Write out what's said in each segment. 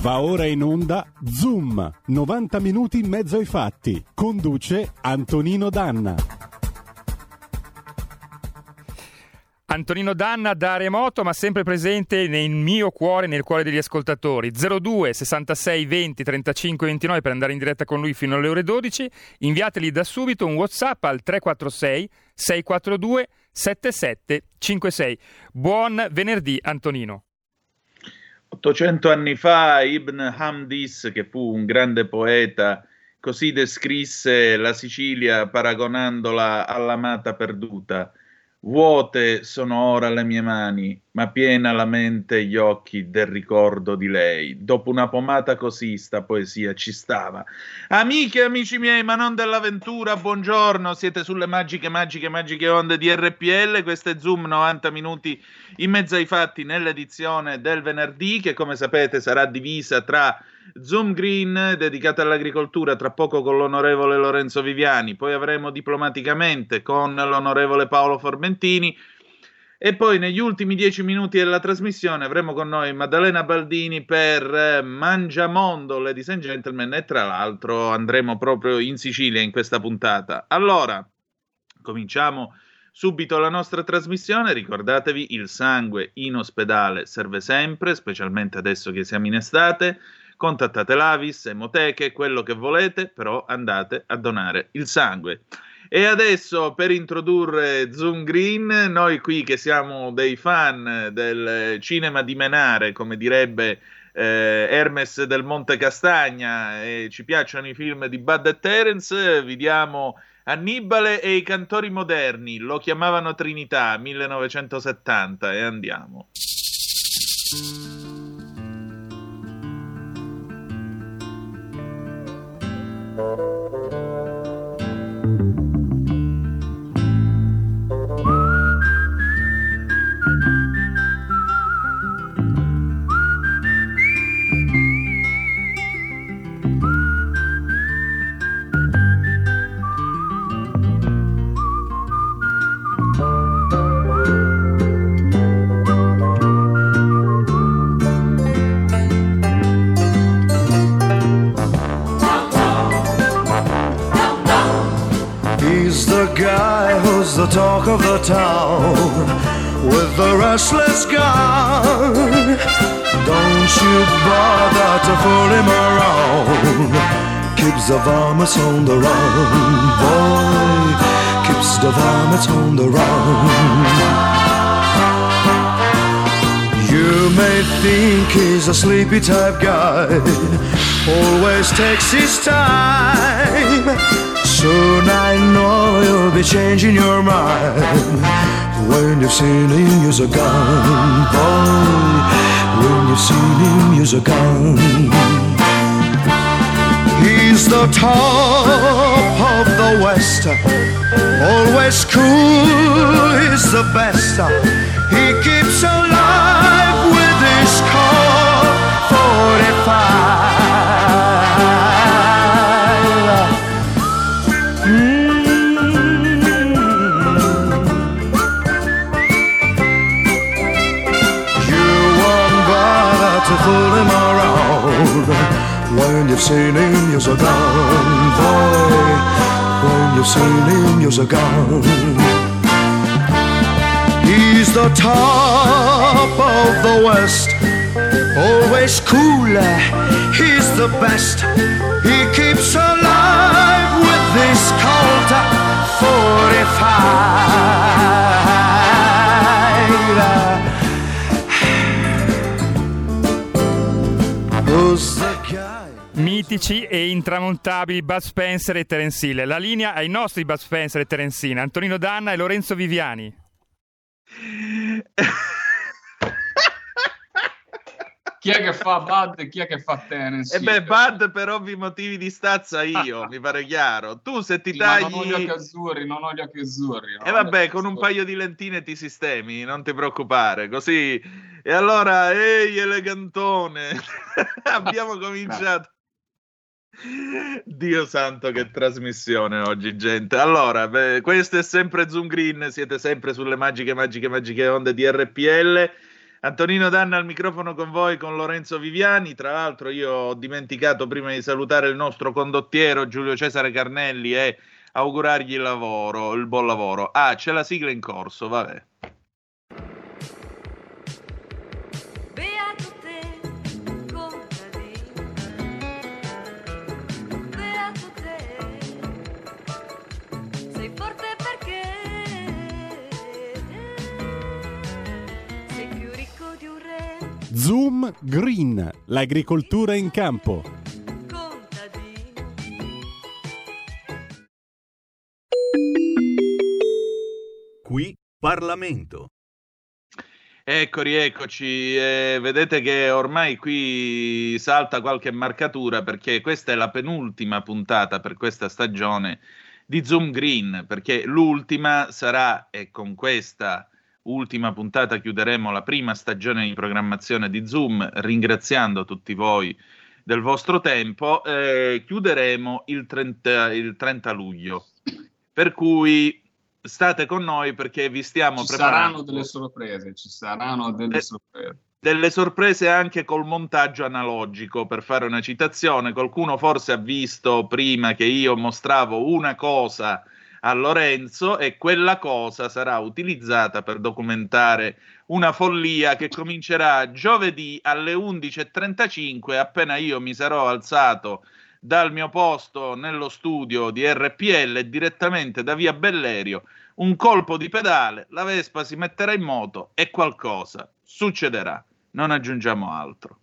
Va ora in onda Zoom, 90 minuti in mezzo ai fatti. Conduce Antonino Danna. Antonino Danna da remoto, ma sempre presente nel mio cuore, nel cuore degli ascoltatori. 02 66 20 35 29 per andare in diretta con lui fino alle ore 12. Inviateli da subito un WhatsApp al 346 642 7756. Buon venerdì, Antonino. 800 anni fa Ibn Hamdis, che fu un grande poeta, così descrisse la Sicilia paragonandola all'amata perduta. Vuote sono ora le mie mani, ma piena la mente e gli occhi del ricordo di lei. Dopo una pomata così sta poesia ci stava. Amiche e amici miei, ma non dell'avventura, buongiorno, siete sulle magiche, magiche, magiche onde di RPL, questo è Zoom 90 minuti in mezzo ai fatti nell'edizione del venerdì, che come sapete sarà divisa tra Zoom Green dedicata all'agricoltura, tra poco con l'onorevole Lorenzo Viviani, poi avremo diplomaticamente con l'onorevole Paolo Formentini e poi negli ultimi dieci minuti della trasmissione avremo con noi Maddalena Baldini per Mangiamondo, ladies and gentlemen, e tra l'altro andremo proprio in Sicilia in questa puntata. Allora, cominciamo subito la nostra trasmissione. Ricordatevi, il sangue in ospedale serve sempre, specialmente adesso che siamo in estate contattate l'Avis, Emoteche, quello che volete, però andate a donare il sangue. E adesso per introdurre Zoom Green, noi qui che siamo dei fan del cinema di Menare, come direbbe eh, Hermes del Monte Castagna, e ci piacciono i film di Bud e Terence, vi diamo Annibale e i cantori moderni, lo chiamavano Trinità 1970 e andiamo. The talk of the town with the restless guy. Don't you bother to fool him around. Keeps the varmints on the run, boy. Keeps the varmints on the run. You may think he's a sleepy type guy, always takes his time. Soon I know you'll be changing your mind when you've seen him use a gun, boy. When you've seen him use a gun. He's the top of the West, always cool. He's the best. He keeps alive with his Colt 45. When you've seen him, you're so gone, boy. When you've seen him, you're so gone. He's the top of the West, always cooler. He's the best. He keeps alive with this Colt 45. Mitici e intramontabili Bud Spencer e Terence Hill. La linea ai nostri Bud Spencer e Terence Hill, Antonino Danna e Lorenzo Viviani. chi è che fa Bud e chi è che fa Tennis? E eh beh, Bud per ovvi motivi di stazza io, mi pare chiaro. Tu se ti tagli... non ho gli occhi azzurri, non ho gli occhi azzurri. E eh vabbè, con un paio di lentine ti sistemi, non ti preoccupare, così... E allora, ehi elegantone, abbiamo cominciato... Dio santo, che trasmissione oggi, gente. Allora, beh, questo è sempre Zoom Green, siete sempre sulle magiche, magiche, magiche onde di RPL. Antonino Danna al microfono con voi con Lorenzo Viviani. Tra l'altro, io ho dimenticato prima di salutare il nostro condottiero Giulio Cesare Carnelli e augurargli il lavoro, il buon lavoro. Ah, c'è la sigla in corso, vabbè. Zoom Green, l'agricoltura in campo. Qui Parlamento. Ecco, rieccoci. Eh, vedete che ormai qui salta qualche marcatura perché questa è la penultima puntata per questa stagione di Zoom Green, perché l'ultima sarà, e con questa ultima puntata chiuderemo la prima stagione di programmazione di Zoom, ringraziando tutti voi del vostro tempo, eh, chiuderemo il 30, il 30, luglio. Per cui state con noi perché vi stiamo ci preparando. Ci saranno delle sorprese, ci saranno delle eh, sorprese. Delle sorprese anche col montaggio analogico, per fare una citazione. Qualcuno forse ha visto prima che io mostravo una cosa a Lorenzo e quella cosa sarà utilizzata per documentare una follia che comincerà giovedì alle 11.35 appena io mi sarò alzato dal mio posto nello studio di RPL direttamente da via Bellerio un colpo di pedale, la Vespa si metterà in moto e qualcosa succederà. Non aggiungiamo altro.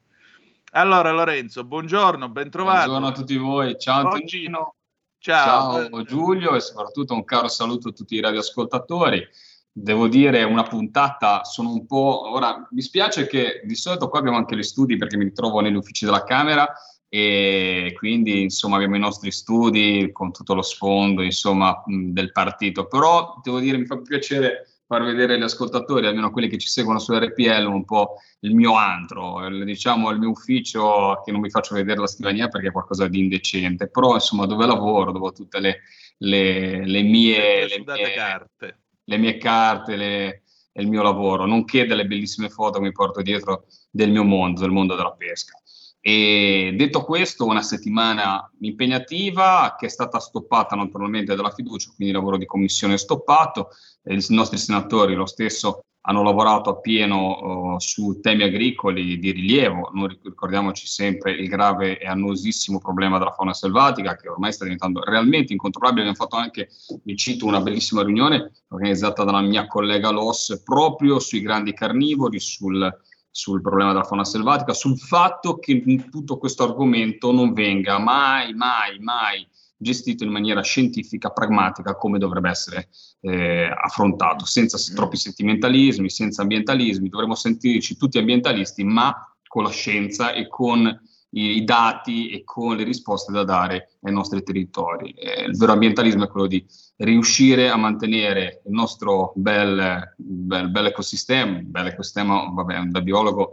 Allora Lorenzo, buongiorno, ben trovato. Buongiorno a tutti voi, ciao Antonino. Ciao. Ciao Giulio e soprattutto un caro saluto a tutti i radioascoltatori. Devo dire una puntata, sono un po'... Ora, mi spiace che di solito qua abbiamo anche gli studi perché mi ritrovo negli uffici della Camera e quindi insomma abbiamo i nostri studi con tutto lo sfondo insomma del partito, però devo dire mi fa piacere far vedere agli ascoltatori, almeno quelli che ci seguono su RPL, un po' il mio antro, il, diciamo il mio ufficio, che non vi faccio vedere la scrivania perché è qualcosa di indecente, però insomma dove lavoro, dove ho tutte le, le, le mie, le mie carte, le mie carte le, il mio lavoro, nonché delle bellissime foto che mi porto dietro del mio mondo, del mondo della pesca. E detto questo, una settimana impegnativa che è stata stoppata naturalmente dalla fiducia, quindi il lavoro di commissione è stoppato, i nostri senatori lo stesso hanno lavorato a pieno uh, su temi agricoli di rilievo, Noi ricordiamoci sempre il grave e annosissimo problema della fauna selvatica che ormai sta diventando realmente incontrollabile. Abbiamo fatto anche, vi cito, una bellissima riunione organizzata dalla mia collega Loss proprio sui grandi carnivori, sul sul problema della fauna selvatica, sul fatto che tutto questo argomento non venga mai, mai, mai gestito in maniera scientifica, pragmatica, come dovrebbe essere eh, affrontato, senza troppi sentimentalismi, senza ambientalismi. Dovremmo sentirci tutti ambientalisti, ma con la scienza e con i, dati e con le risposte da dare ai nostri territori. Eh, il vero ambientalismo è quello di riuscire a mantenere il nostro bel, bel, bel ecosistema, bel ecosistema, vabbè, da biologo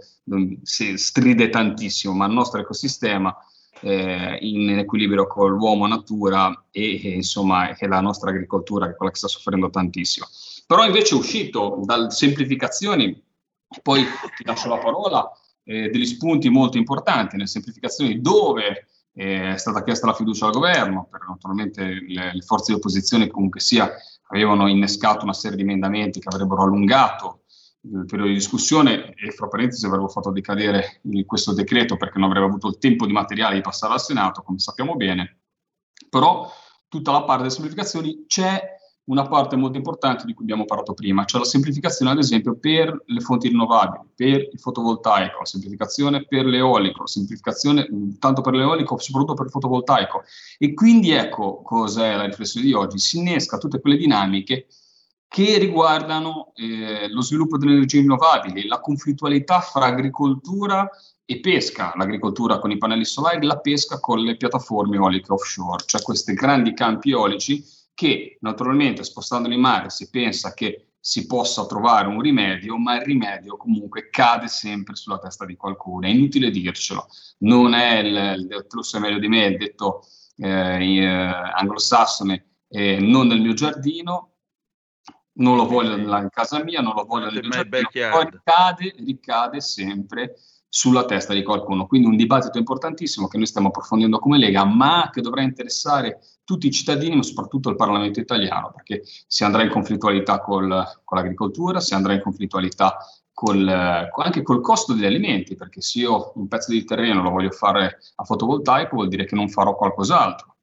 si stride tantissimo, ma il nostro ecosistema eh, in equilibrio con l'uomo natura e, e insomma e la nostra agricoltura che è quella che sta soffrendo tantissimo. Però invece uscito dalle semplificazioni, poi ti lascio la parola, eh, degli spunti molto importanti nelle semplificazioni dove eh, è stata chiesta la fiducia al governo, per naturalmente le, le forze di opposizione comunque sia avevano innescato una serie di emendamenti che avrebbero allungato il periodo di discussione e fra parentesi avrebbero fatto decadere questo decreto perché non avrebbe avuto il tempo di materiale di passare al Senato, come sappiamo bene, però tutta la parte delle semplificazioni c'è una parte molto importante di cui abbiamo parlato prima, cioè la semplificazione ad esempio per le fonti rinnovabili, per il fotovoltaico, la semplificazione per l'eolico, la semplificazione tanto per l'eolico, soprattutto per il fotovoltaico. E quindi ecco cos'è la riflessione di oggi, si innesca tutte quelle dinamiche che riguardano eh, lo sviluppo delle energie rinnovabili, la conflittualità fra agricoltura e pesca, l'agricoltura con i pannelli solari, la pesca con le piattaforme eoliche offshore, cioè questi grandi campi eolici che naturalmente spostandoli in mare si pensa che si possa trovare un rimedio, ma il rimedio comunque cade sempre sulla testa di qualcuno. È inutile dircelo. Non è il, il tu sai meglio di me, il detto eh, eh, anglosassone, eh, non nel mio giardino. non lo voglio in casa mia, non lo voglio nel mio giardino, poi ricade, ricade sempre sulla testa di qualcuno. Quindi un dibattito importantissimo che noi stiamo approfondendo come Lega, ma che dovrà interessare tutti i cittadini, ma soprattutto il Parlamento italiano, perché si andrà in conflittualità col, con l'agricoltura, si andrà in conflittualità col, anche col costo degli alimenti, perché se io un pezzo di terreno lo voglio fare a fotovoltaico vuol dire che non farò qualcos'altro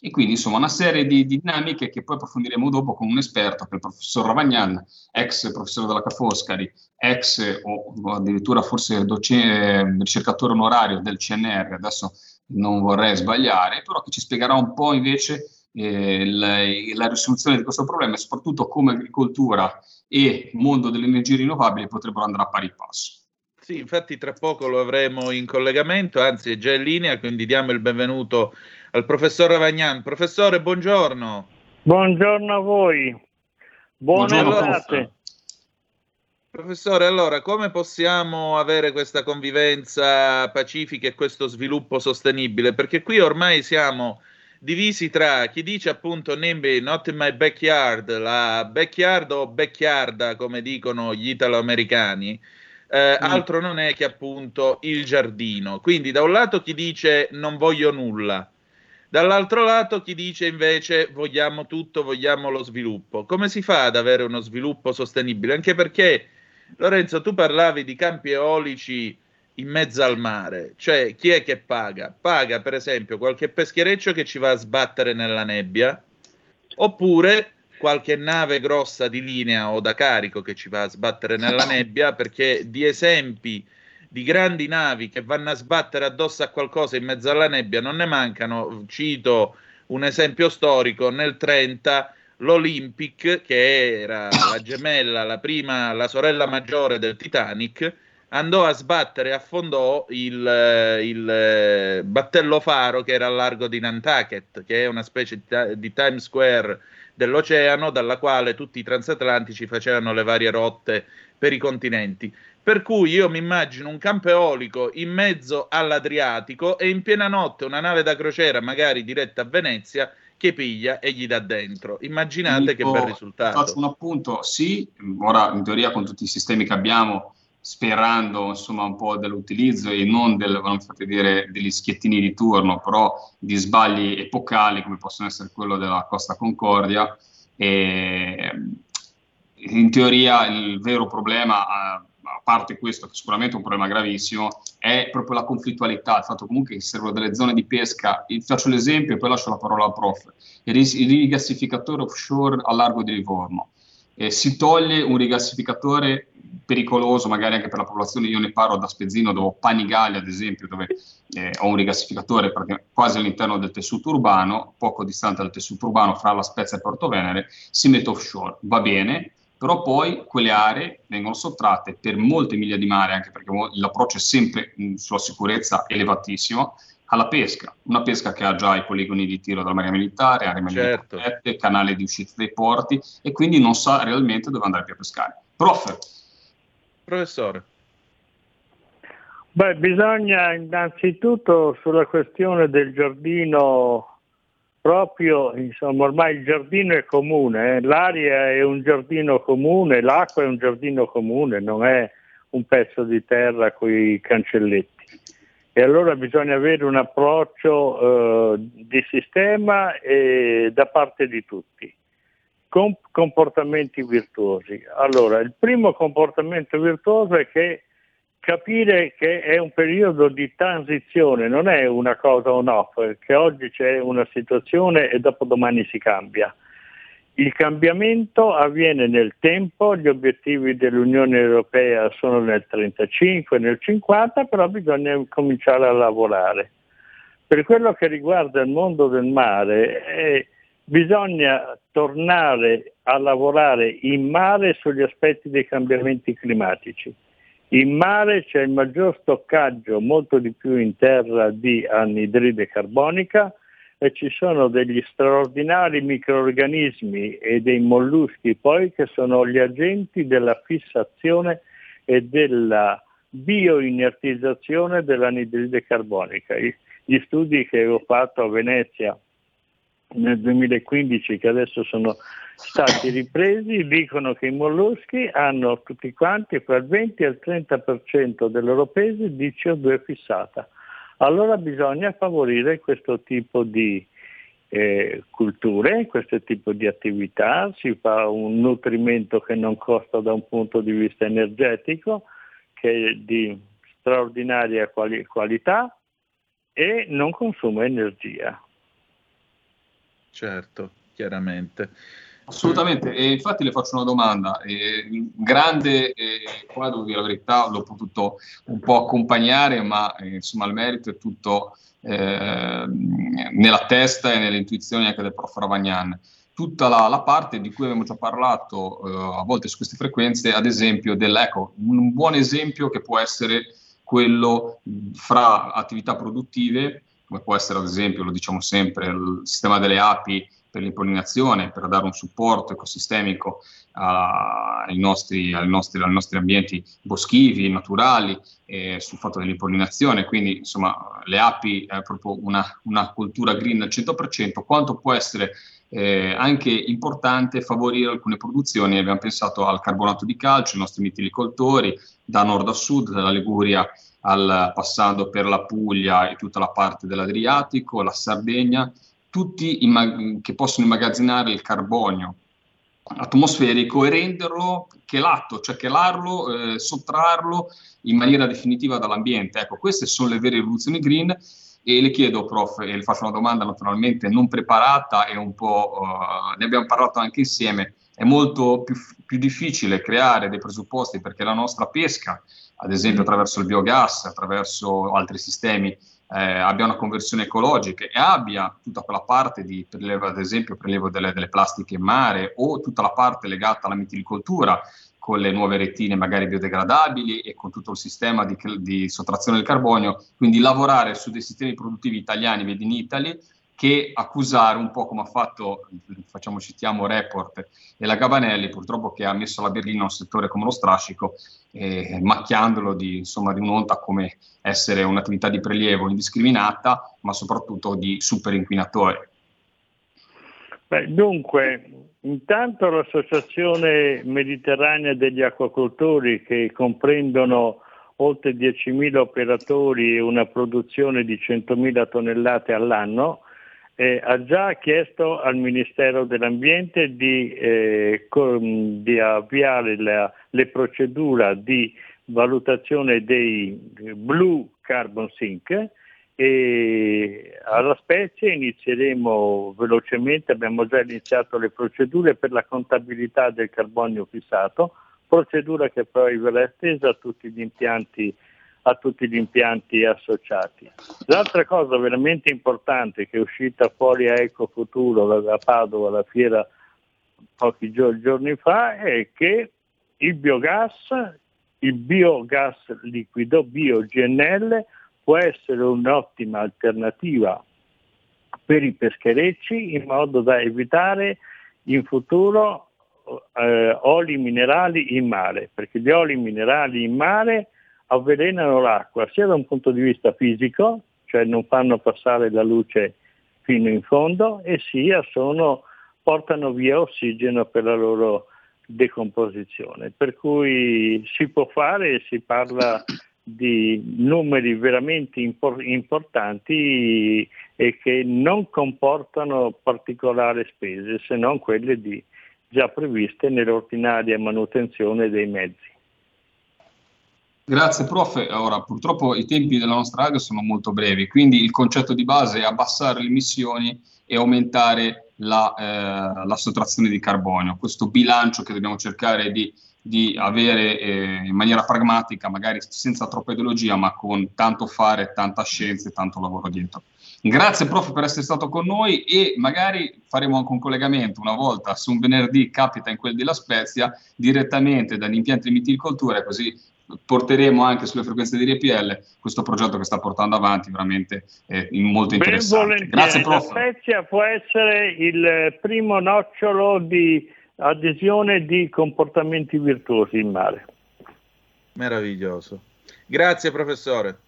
e quindi insomma una serie di, di, dinamiche che poi approfondiremo dopo con un esperto, che è il professor Ravagnan, ex professore della Ca' Foscari, ex o addirittura forse docente, ricercatore onorario del CNR, adesso non vorrei sbagliare, però che ci spiegherà un po' invece eh, la, la, risoluzione di questo problema e soprattutto come agricoltura e mondo delle energie rinnovabili potrebbero andare a pari passo. Sì, infatti tra poco lo avremo in collegamento, anzi è già in linea, quindi diamo il benvenuto al professor Ravagnan. Professore, buongiorno. Buongiorno a voi. Buone estate. Professore, allora come possiamo avere questa convivenza pacifica e questo sviluppo sostenibile? Perché qui ormai siamo divisi tra chi dice appunto NIMBY, not in my backyard, la backyard o backyarda come dicono gli italo-americani, eh, mm. altro non è che appunto il giardino. Quindi da un lato chi dice non voglio nulla, Dall'altro lato chi dice invece vogliamo tutto, vogliamo lo sviluppo. Come si fa ad avere uno sviluppo sostenibile? Anche perché, Lorenzo, tu parlavi di campi eolici in mezzo al mare, cioè chi è che paga? Paga per esempio qualche peschereccio che ci va a sbattere nella nebbia, oppure qualche nave grossa di linea o da carico che ci va a sbattere nella nebbia, perché di esempi di grandi navi che vanno a sbattere addosso a qualcosa in mezzo alla nebbia non ne mancano. Cito un esempio storico: nel 30 l'Olympic, che era la gemella, la prima, la sorella maggiore del Titanic, andò a sbattere e affondò il, il battello faro che era a largo di Nantucket, che è una specie di Times Square dell'oceano, dalla quale tutti i transatlantici facevano le varie rotte per i continenti. Per cui io mi immagino un campo eolico in mezzo all'Adriatico e in piena notte una nave da crociera, magari diretta a Venezia, che piglia e gli dà dentro. Immaginate Dico, che bel risultato. Faccio un appunto, sì, ora in teoria con tutti i sistemi che abbiamo, sperando insomma un po' dell'utilizzo e non del, dire, degli schiettini di turno, però di sbagli epocali come possono essere quello della Costa Concordia. E, in teoria il vero problema a parte questo, che sicuramente è un problema gravissimo, è proprio la conflittualità, il fatto comunque che servono delle zone di pesca. Vi faccio l'esempio e poi lascio la parola al prof. Il rigassificatore offshore a largo di Livorno. Eh, si toglie un rigassificatore pericoloso, magari anche per la popolazione, io ne parlo da Spezzino, dove ho Panigaglia ad esempio, dove eh, ho un rigassificatore quasi all'interno del tessuto urbano, poco distante dal tessuto urbano, fra La Spezia e Porto Venere, si mette offshore, va bene, però poi quelle aree vengono sottratte per molte miglia di mare, anche perché l'approccio è sempre mh, sulla sicurezza elevatissimo, alla pesca, una pesca che ha già i poligoni di tiro della Marina Militare, aree certo. protette, canale di uscita dai porti e quindi non sa realmente dove andare più a pescare. Prof. Professore. Beh, bisogna innanzitutto sulla questione del giardino proprio, insomma, ormai il giardino è comune, eh? l'aria è un giardino comune, l'acqua è un giardino comune, non è un pezzo di terra con i cancelletti. E allora bisogna avere un approccio eh, di sistema e da parte di tutti, con comportamenti virtuosi. Allora, il primo comportamento virtuoso è che capire che è un periodo di transizione, non è una cosa on-off, che oggi c'è una situazione e dopodomani si cambia. Il cambiamento avviene nel tempo, gli obiettivi dell'Unione Europea sono nel 35, nel 50, però bisogna cominciare a lavorare. Per quello che riguarda il mondo del mare, eh, bisogna tornare a lavorare in mare sugli aspetti dei cambiamenti climatici in mare c'è il maggior stoccaggio, molto di più in terra, di anidride carbonica e ci sono degli straordinari microorganismi e dei molluschi poi che sono gli agenti della fissazione e della bioinertizzazione dell'anidride carbonica. Gli studi che ho fatto a Venezia nel 2015 che adesso sono stati ripresi, dicono che i molluschi hanno tutti quanti fra il 20 e il 30% del loro peso di CO2 fissata. Allora bisogna favorire questo tipo di eh, culture, questo tipo di attività, si fa un nutrimento che non costa da un punto di vista energetico, che è di straordinaria quali- qualità e non consuma energia. Certo, chiaramente. Assolutamente, e infatti le faccio una domanda. Eh, grande, eh, qua devo dire la verità, l'ho potuto un po' accompagnare, ma eh, insomma il merito è tutto eh, nella testa e nelle intuizioni anche del prof. Ravagnan. Tutta la, la parte di cui abbiamo già parlato eh, a volte su queste frequenze, ad esempio dell'eco, un buon esempio che può essere quello fra attività produttive, come può essere ad esempio, lo diciamo sempre, il sistema delle api per l'impollinazione, per dare un supporto ecosistemico ai nostri, ai, nostri, ai, nostri, ambienti boschivi, naturali, eh, sul fatto dell'impollinazione. Quindi, insomma, le api è proprio una, una cultura green al 100%, quanto può essere eh, anche importante favorire alcune produzioni. Abbiamo pensato al carbonato di calcio, i nostri mitilicoltori, da nord a sud, dalla Liguria al, passando per la Puglia e tutta la parte dell'Adriatico, la Sardegna, tutti immag- che possono immagazzinare il carbonio atmosferico e renderlo chelato, cioè chelarlo, eh, sottrarlo in maniera definitiva dall'ambiente. Ecco, queste sono le vere rivoluzioni green e le chiedo, prof, e le faccio una domanda naturalmente non preparata e un po', uh, ne abbiamo parlato anche insieme, è molto più, più difficile creare dei presupposti perché la nostra pesca, ad esempio attraverso il biogas, attraverso altri sistemi, eh, abbia una conversione ecologica e abbia tutta quella parte di prelevo, ad esempio, prelevo delle, delle, plastiche in mare o tutta la parte legata alla mitilicoltura con le nuove retine magari biodegradabili e con tutto il sistema di, di sottrazione del carbonio, quindi lavorare su dei sistemi produttivi italiani made in Italy che accusare un po' come ha fatto, facciamo, citiamo Report e la Gabanelli, purtroppo che ha messo la berlina a un settore come lo strascico, eh, macchiandolo di, insomma, di un'onta come essere un'attività di prelievo indiscriminata, ma soprattutto di super inquinatore. Beh, dunque, intanto l'Associazione Mediterranea degli Acquacoltori, che comprendono oltre 10.000 operatori e una produzione di 100.000 tonnellate all'anno, eh, ha già chiesto al Ministero dell'Ambiente di, eh, con, di avviare la, le procedure di valutazione dei blue carbon sink e alla specie inizieremo velocemente, abbiamo già iniziato le procedure per la contabilità del carbonio fissato, procedura che poi verrà estesa a tutti gli impianti a tutti gli impianti associati. L'altra cosa veramente importante che è uscita fuori a Ecofuturo da Padova alla fiera pochi giorni fa è che il biogas, il biogas liquido, BioGNL, può essere un'ottima alternativa per i pescherecci in modo da evitare in futuro eh, oli minerali in mare, perché gli oli minerali in mare avvelenano l'acqua sia da un punto di vista fisico, cioè non fanno passare la luce fino in fondo, e sia sono, portano via ossigeno per la loro decomposizione. Per cui si può fare si parla di numeri veramente impor- importanti e che non comportano particolari spese se non quelle di, già previste nell'ordinaria manutenzione dei mezzi. Grazie prof. Ora purtroppo i tempi della nostra radio sono molto brevi, quindi il concetto di base è abbassare le emissioni e aumentare la, eh, la sottrazione di carbonio. Questo bilancio che dobbiamo cercare di, di avere eh, in maniera pragmatica, magari senza troppa ideologia, ma con tanto fare, tanta scienza e tanto lavoro dietro. Grazie prof per essere stato con noi e magari faremo anche un collegamento una volta su un venerdì capita in quel della Spezia direttamente dagli impianti di mitilicoltura così porteremo anche sulle frequenze di RPL questo progetto che sta portando avanti veramente eh, molto interessante. Grazie prof. La Spezia può essere il primo nocciolo di adesione di comportamenti virtuosi in mare. Meraviglioso. Grazie professore.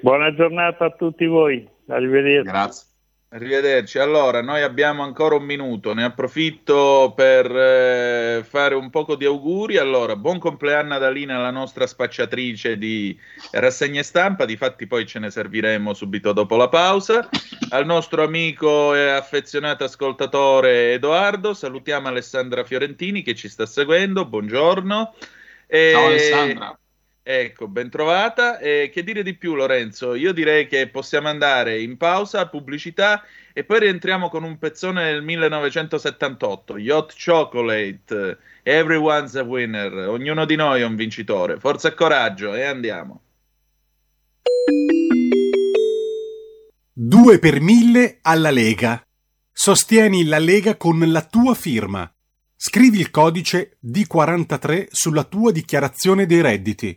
Buona giornata a tutti voi. Arrivederci. Grazie. Arrivederci. Allora, noi abbiamo ancora un minuto, ne approfitto per eh, fare un poco di auguri. Allora, buon compleanno ad Alina, la nostra spacciatrice di rassegne stampa, difatti poi ce ne serviremo subito dopo la pausa. Al nostro amico e affezionato ascoltatore Edoardo, salutiamo Alessandra Fiorentini che ci sta seguendo, buongiorno. E... Ciao Alessandra. Ecco, ben trovata. Eh, che dire di più, Lorenzo? Io direi che possiamo andare in pausa, pubblicità e poi rientriamo con un pezzone del 1978, Yacht Chocolate, Everyone's a Winner, ognuno di noi è un vincitore. Forza e coraggio e andiamo. 2 per 1000 alla Lega. Sostieni la Lega con la tua firma. Scrivi il codice D43 sulla tua dichiarazione dei redditi.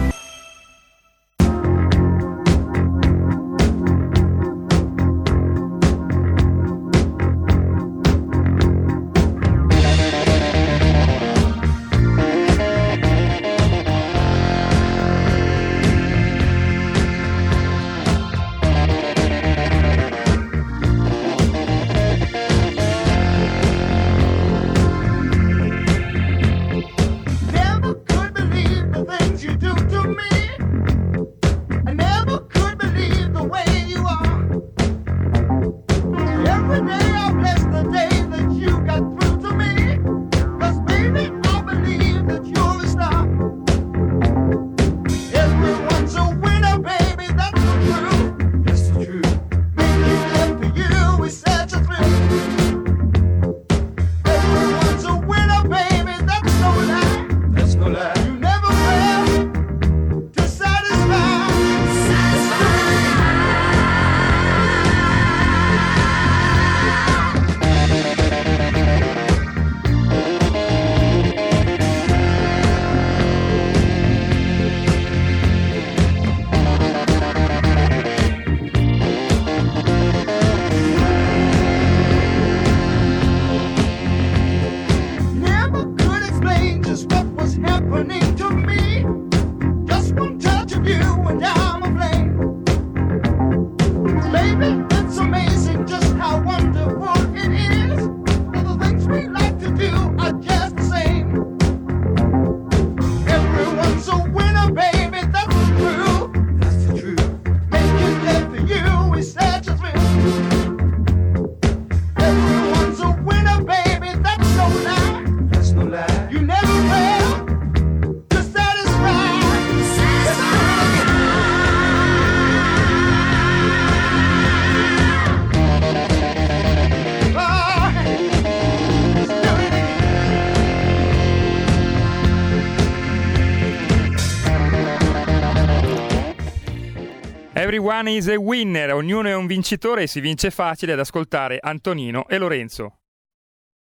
Everyone is a winner, ognuno è un vincitore e si vince facile ad ascoltare Antonino e Lorenzo.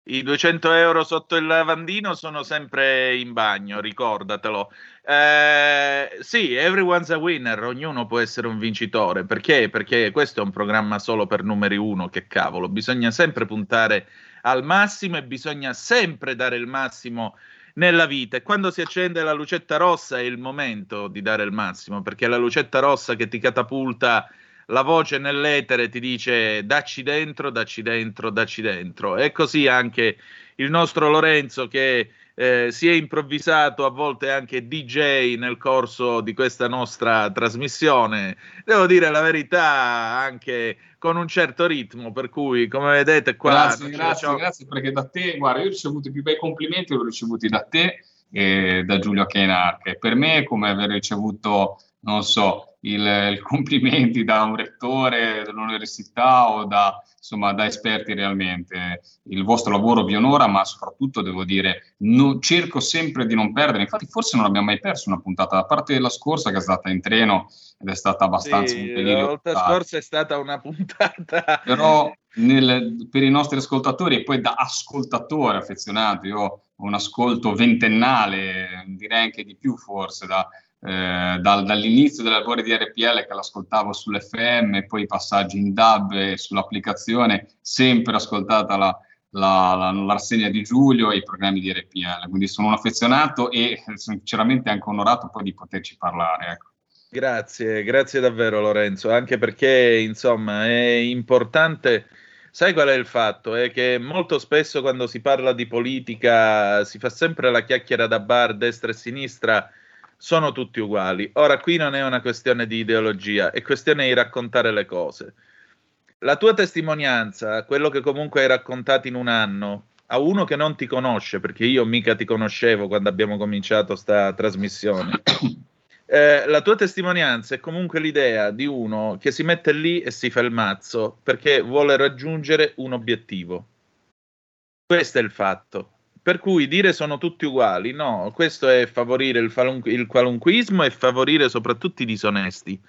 I 200 euro sotto il lavandino sono sempre in bagno, ricordatelo. Eh, sì, everyone's a winner, ognuno può essere un vincitore. Perché? Perché questo è un programma solo per numeri uno, che cavolo. Bisogna sempre puntare al massimo e bisogna sempre dare il massimo nella vita e quando si accende la lucetta rossa è il momento di dare il massimo perché è la lucetta rossa che ti catapulta la voce nell'etere ti dice dacci dentro, dacci dentro, dacci dentro. E così anche il nostro Lorenzo che eh, si è improvvisato a volte anche DJ nel corso di questa nostra trasmissione. Devo dire la verità anche con un certo ritmo, per cui come vedete qua... Grazie, grazie, grazie perché da te, guarda, io ho ricevuto i più bei complimenti, li ho ricevuti da te e da Giulio Kenarche. Per me è come aver ricevuto, non so, i complimenti da un rettore dell'università o da insomma, da esperti realmente. Il vostro lavoro vi onora, ma soprattutto devo dire, no, cerco sempre di non perdere. Infatti, forse non abbiamo mai perso una puntata, a parte la scorsa che è stata in treno ed è stata abbastanza sì, La volta scorsa è stata una puntata. Però nel, per i nostri ascoltatori e poi da ascoltatore affezionato, io ho un ascolto ventennale, direi anche di più forse, da eh, dal, dall'inizio della lavori di RPL che l'ascoltavo sull'FM, poi i passaggi in DAB e sull'applicazione, sempre ascoltata la, la, la, la, rassegna di Giulio e i programmi di RPL. Quindi sono un affezionato e sinceramente anche onorato poi di poterci parlare. Ecco. Grazie, grazie davvero Lorenzo, anche perché insomma è importante. Sai qual è il fatto? È che molto spesso quando si parla di politica si fa sempre la chiacchiera da bar destra e sinistra sono tutti uguali. Ora, qui non è una questione di ideologia, è questione di raccontare le cose. La tua testimonianza, quello che comunque hai raccontato in un anno, a uno che non ti conosce, perché io mica ti conoscevo quando abbiamo cominciato sta trasmissione. Eh, la tua testimonianza è comunque l'idea di uno che si mette lì e si fa il mazzo perché vuole raggiungere un obiettivo. Questo è il fatto. Per cui dire sono tutti uguali, no, questo è favorire il, falun- il qualunquismo e favorire soprattutto i disonesti.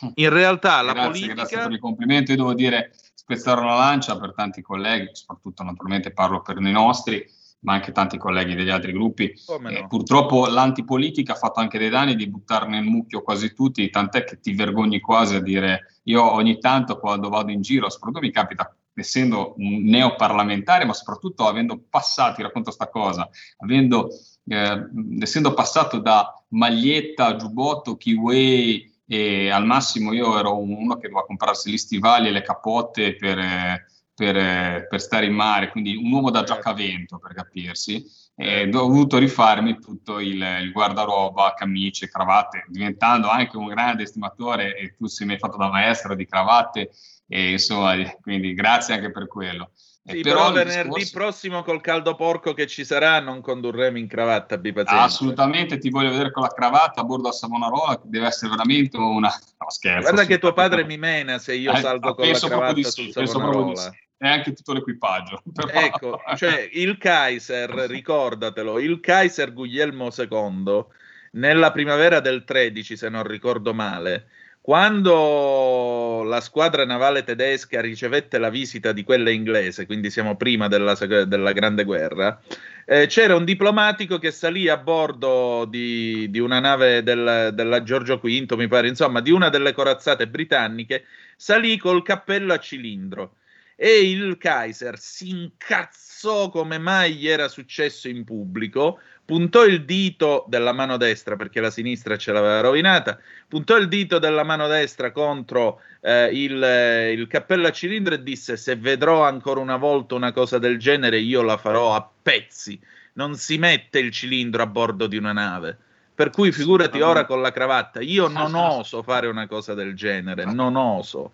In realtà la grazie, politica... Grazie per il complimento, io devo dire, spezzare una lancia per tanti colleghi, soprattutto naturalmente parlo per noi nostri, ma anche tanti colleghi degli altri gruppi. No? Eh, purtroppo l'antipolitica ha fatto anche dei danni di buttarne nel mucchio quasi tutti, tant'è che ti vergogni quasi a dire io ogni tanto quando vado in giro, soprattutto mi capita essendo un neoparlamentare, ma soprattutto avendo passato, ti racconto questa cosa, avendo, eh, essendo passato da maglietta, giubbotto, kiwi e al massimo io ero uno che doveva comprarsi gli stivali e le capote per, per, per stare in mare, quindi un uomo da giocavento per capirsi, e ho dovuto rifarmi tutto il, il guardaroba, camicie, cravatte, diventando anche un grande estimatore e tu sei mai fatto da maestro di cravatte e insomma, quindi grazie anche per quello. Sì, però, però venerdì discorso... prossimo col caldo porco che ci sarà non condurremo in cravatta, abbi pazienza. Assolutamente, ti voglio vedere con la cravatta a bordo a Savonarola, deve essere veramente una... No, scherzo. Guarda che tuo padre mi mena se io eh, salgo con la cravatta di sul Savonarola. E anche tutto l'equipaggio. Però... Ecco, cioè il Kaiser, ricordatelo, il Kaiser Guglielmo II, nella primavera del 13, se non ricordo male, quando la squadra navale tedesca ricevette la visita di quella inglese, quindi siamo prima della, della Grande Guerra, eh, c'era un diplomatico che salì a bordo di, di una nave del, della Giorgio V, mi pare, insomma, di una delle corazzate britanniche, salì col cappello a cilindro. E il Kaiser si incazzò come mai gli era successo in pubblico, puntò il dito della mano destra perché la sinistra ce l'aveva rovinata, puntò il dito della mano destra contro eh, il, il, cappello a cilindro e disse se vedrò ancora una volta una cosa del genere io la farò a pezzi. Non si mette il cilindro a bordo di una nave. Per cui figurati ora con la cravatta, io non oso fare una cosa del genere, non oso.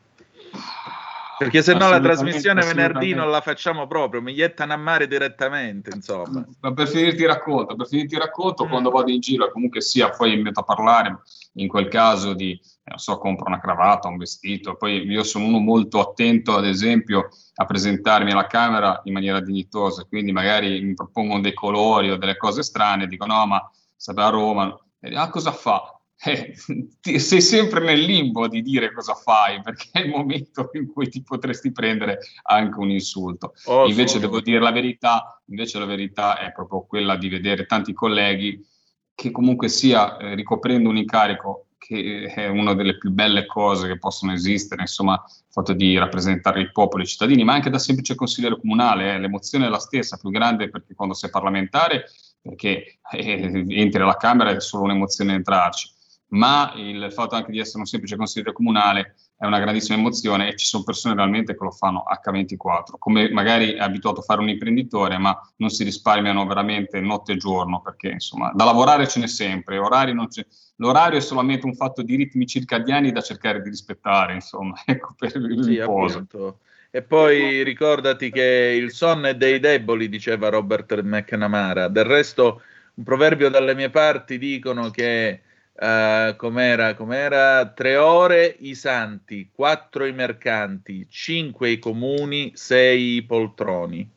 Perché se no la trasmissione venerdì non la facciamo proprio, mi iettano a mare direttamente, insomma. Ma per finirti racconto, per finirti racconto, mm. quando vado in giro, comunque sia, poi mi metto a parlare, in quel caso di, non so, compro una cravatta, un vestito, poi io sono uno molto attento, ad esempio, a presentarmi alla Camera in maniera dignitosa, quindi magari mi propongono dei colori o delle cose strane, dico no, ma sapeva a Roma, ah, cosa fa? Eh, sei sempre nel limbo di dire cosa fai, perché è il momento in cui ti potresti prendere anche un insulto. Oh, invece devo dire la verità, invece la verità è proprio quella di vedere tanti colleghi che comunque sia eh, ricoprendo un incarico che è una delle più belle cose che possono esistere, insomma, il fatto di rappresentare il popolo e i cittadini, ma anche da semplice consigliere comunale, eh, l'emozione è la stessa, più grande perché quando sei parlamentare, perché eh, entri alla Camera è solo un'emozione entrarci, ma il fatto anche di essere un semplice consigliere comunale è una grandissima emozione e ci sono persone realmente che lo fanno H24, come magari è abituato a fare un imprenditore, ma non si risparmiano veramente notte e giorno, perché insomma da lavorare ce n'è sempre, l'orario è solamente un fatto di ritmi circadiani da cercare di rispettare, insomma, ecco per il sì, riposo. Appunto. E poi ricordati che il sonno è dei deboli, diceva Robert McNamara. Del resto, un proverbio dalle mie parti dicono che uh, com'era, com'era? Tre ore i santi, quattro i mercanti, cinque i comuni, sei i poltroni.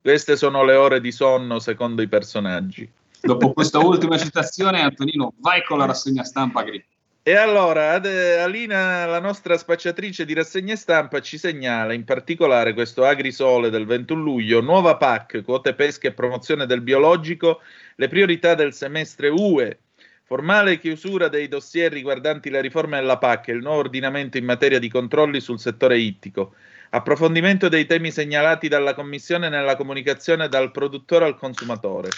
Queste sono le ore di sonno secondo i personaggi. Dopo questa ultima citazione, Antonino, vai con la rassegna stampa griglia. E allora, Alina, la nostra spacciatrice di rassegne stampa, ci segnala in particolare questo Agrisole del 21 luglio, nuova PAC, quote pesca e promozione del biologico, le priorità del semestre UE, formale chiusura dei dossier riguardanti la riforma della PAC e il nuovo ordinamento in materia di controlli sul settore ittico, approfondimento dei temi segnalati dalla Commissione nella comunicazione dal produttore al consumatore.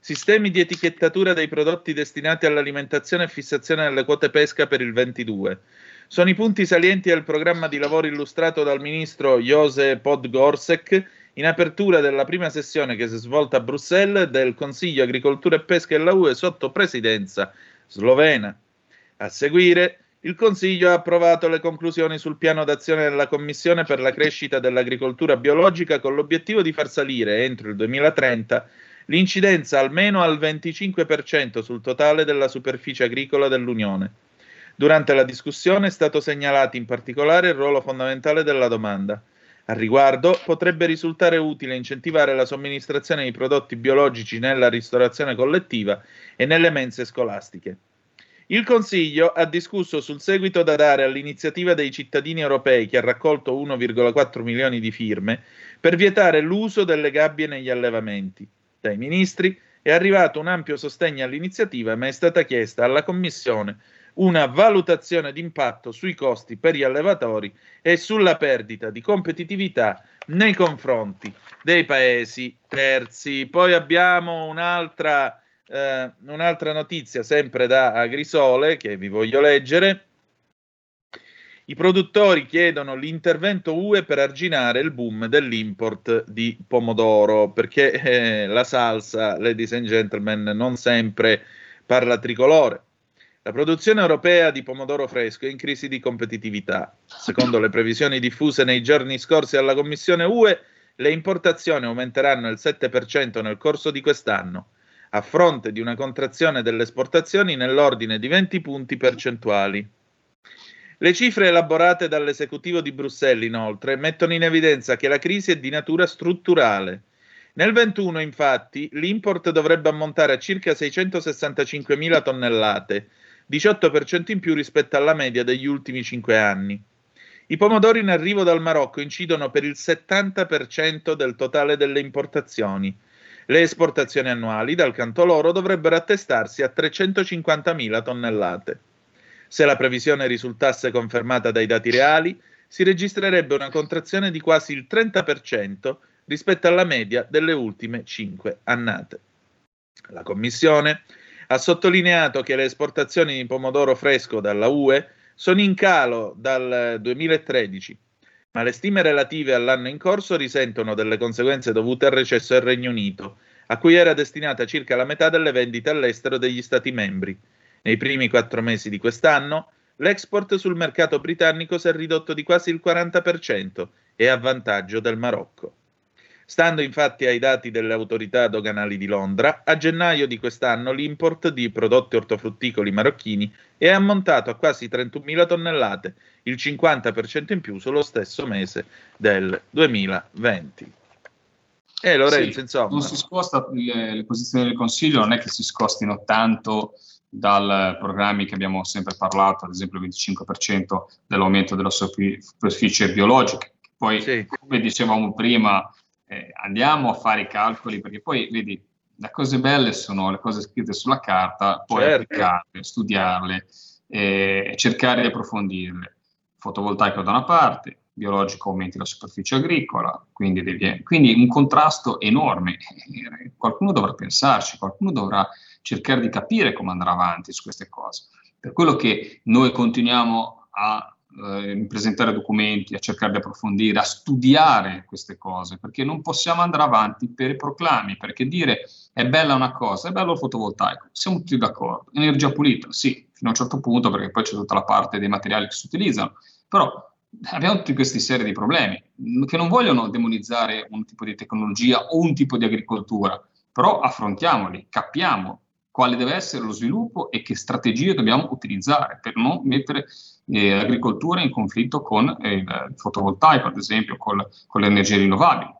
Sistemi di etichettatura dei prodotti destinati all'alimentazione e fissazione delle quote pesca per il 22. Sono i punti salienti del programma di lavoro illustrato dal ministro Jose Podgorsek in apertura della prima sessione che si è svolta a Bruxelles del Consiglio Agricoltura e Pesca della UE sotto presidenza slovena. A seguire, il Consiglio ha approvato le conclusioni sul piano d'azione della Commissione per la crescita dell'agricoltura biologica con l'obiettivo di far salire entro il 2030 l'incidenza almeno al 25% sul totale della superficie agricola dell'Unione. Durante la discussione è stato segnalato in particolare il ruolo fondamentale della domanda. Al riguardo, potrebbe risultare utile incentivare la somministrazione di prodotti biologici nella ristorazione collettiva e nelle mense scolastiche. Il Consiglio ha discusso sul seguito da dare all'iniziativa dei cittadini europei che ha raccolto 1,4 milioni di firme per vietare l'uso delle gabbie negli allevamenti dai ministri, è arrivato un ampio sostegno all'iniziativa, ma è stata chiesta alla Commissione una valutazione d'impatto sui costi per gli allevatori e sulla perdita di competitività nei confronti dei paesi terzi. Poi abbiamo un'altra, eh, un'altra notizia sempre da Agrisole che vi voglio leggere. I produttori chiedono l'intervento UE per arginare il boom dell'import di pomodoro, perché eh, la salsa, ladies and gentlemen, non sempre parla tricolore. La produzione europea di pomodoro fresco è in crisi di competitività. Secondo le previsioni diffuse nei giorni scorsi alla Commissione UE, le importazioni aumenteranno il 7% nel corso di quest'anno, a fronte di una contrazione delle esportazioni nell'ordine di 20 punti percentuali. Le cifre elaborate dall'esecutivo di Bruxelles, inoltre, mettono in evidenza che la crisi è di natura strutturale. Nel 21, infatti, l'import dovrebbe ammontare a circa 665.000 tonnellate, 18% in più rispetto alla media degli ultimi 5 anni. I pomodori in arrivo dal Marocco incidono per il 70% del totale delle importazioni. Le esportazioni annuali, dal canto loro, dovrebbero attestarsi a 350.000 tonnellate. Se la previsione risultasse confermata dai dati reali, si registrerebbe una contrazione di quasi il 30% rispetto alla media delle ultime cinque annate. La Commissione ha sottolineato che le esportazioni di pomodoro fresco dalla UE sono in calo dal 2013, ma le stime relative all'anno in corso risentono delle conseguenze dovute al recesso del Regno Unito, a cui era destinata circa la metà delle vendite all'estero degli Stati membri, nei primi quattro mesi di quest'anno, l'export sul mercato britannico si è ridotto di quasi il 40% e a vantaggio del Marocco. Stando infatti ai dati delle autorità doganali di Londra, a gennaio di quest'anno l'import di prodotti ortofrutticoli marocchini è ammontato a quasi 31.000 tonnellate, il 50% in più sullo stesso mese del 2020. E Lorenzo, sì, insomma. Non si sposta le, le posizioni del Consiglio, non è che si scostino tanto dal programmi che abbiamo sempre parlato, ad esempio il 25% dell'aumento della superficie biologica. Poi, sì. come dicevamo prima, eh, andiamo a fare i calcoli, perché poi, vedi, le cose belle sono le cose scritte sulla carta, poi certo. applicarle, studiarle, eh, cercare di approfondirle. Fotovoltaico da una parte, biologico aumenti la superficie agricola, quindi, devi, quindi un contrasto enorme. Qualcuno dovrà pensarci, qualcuno dovrà cercare di capire come andrà avanti su queste cose. Per quello che noi continuiamo a eh, presentare documenti, a cercare di approfondire, a studiare queste cose, perché non possiamo andare avanti per i proclami, perché dire è bella una cosa, è bello il fotovoltaico, siamo tutti d'accordo. Energia pulita, sì, fino a un certo punto, perché poi c'è tutta la parte dei materiali che si utilizzano, però abbiamo tutti questi serie di problemi che non vogliono demonizzare un tipo di tecnologia o un tipo di agricoltura, però affrontiamoli, capiamo quale deve essere lo sviluppo e che strategie dobbiamo utilizzare per non mettere eh, l'agricoltura in conflitto con eh, il fotovoltaico, ad esempio, con, con le energie rinnovabili.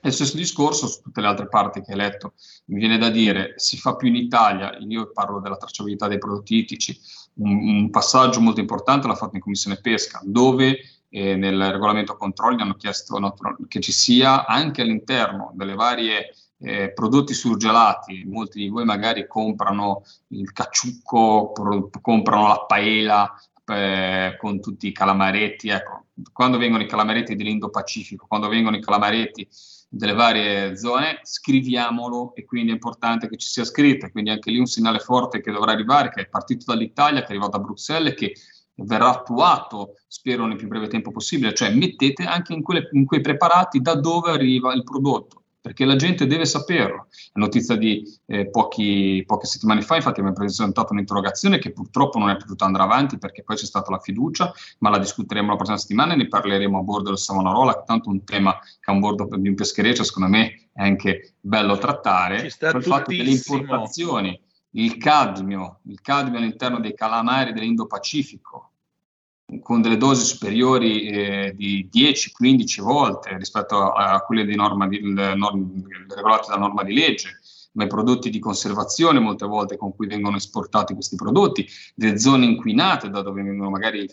E stesso discorso su tutte le altre parti che hai letto. Mi viene da dire, si fa più in Italia, io parlo della tracciabilità dei prodotti ittici, un, un passaggio molto importante l'ha fatto in Commissione Pesca, dove eh, nel regolamento controlli hanno chiesto no, che ci sia anche all'interno delle varie eh, prodotti surgelati, molti di voi magari comprano il cacciucco, pro- comprano la paella eh, con tutti i calamaretti, ecco, quando vengono i calamaretti dell'Indo-Pacifico, quando vengono i calamaretti delle varie zone, scriviamolo e quindi è importante che ci sia scritto, quindi anche lì un segnale forte che dovrà arrivare, che è partito dall'Italia, che è arrivato da Bruxelles, che verrà attuato, spero nel più breve tempo possibile, cioè mettete anche in, quelle, in quei preparati da dove arriva il prodotto perché la gente deve saperlo. È notizia di eh, pochi, poche settimane fa, infatti abbiamo presentato un'interrogazione che purtroppo non è potuta andare avanti perché poi c'è stata la fiducia, ma la discuteremo la prossima settimana e ne parleremo a bordo del Savonarola, tanto un tema che a un bordo di un peschereccio secondo me è anche bello trattare. Ci sta il fatto delle importazioni, il cadmio, il cadmio all'interno dei calamari dell'Indo-Pacifico, con delle dosi superiori eh, di 10-15 volte rispetto a, a quelle di norma di, norm, regolate da norma di legge, ma i prodotti di conservazione molte volte con cui vengono esportati questi prodotti, le zone inquinate da dove vengono magari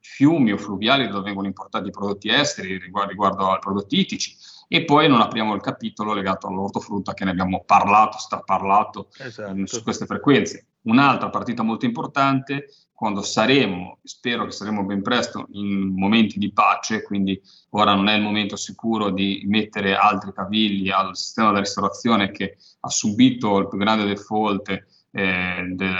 fiumi o fluviali da dove vengono importati i prodotti esteri riguardo, riguardo ai prodotti ittici. E poi non apriamo il capitolo legato all'ortofrutta che ne abbiamo parlato, straparlato esatto. su queste frequenze. Un'altra partita molto importante quando saremo, spero che saremo ben presto, in momenti di pace, quindi ora non è il momento sicuro di mettere altri cavilli al sistema della ristorazione che ha subito il più grande default eh, de,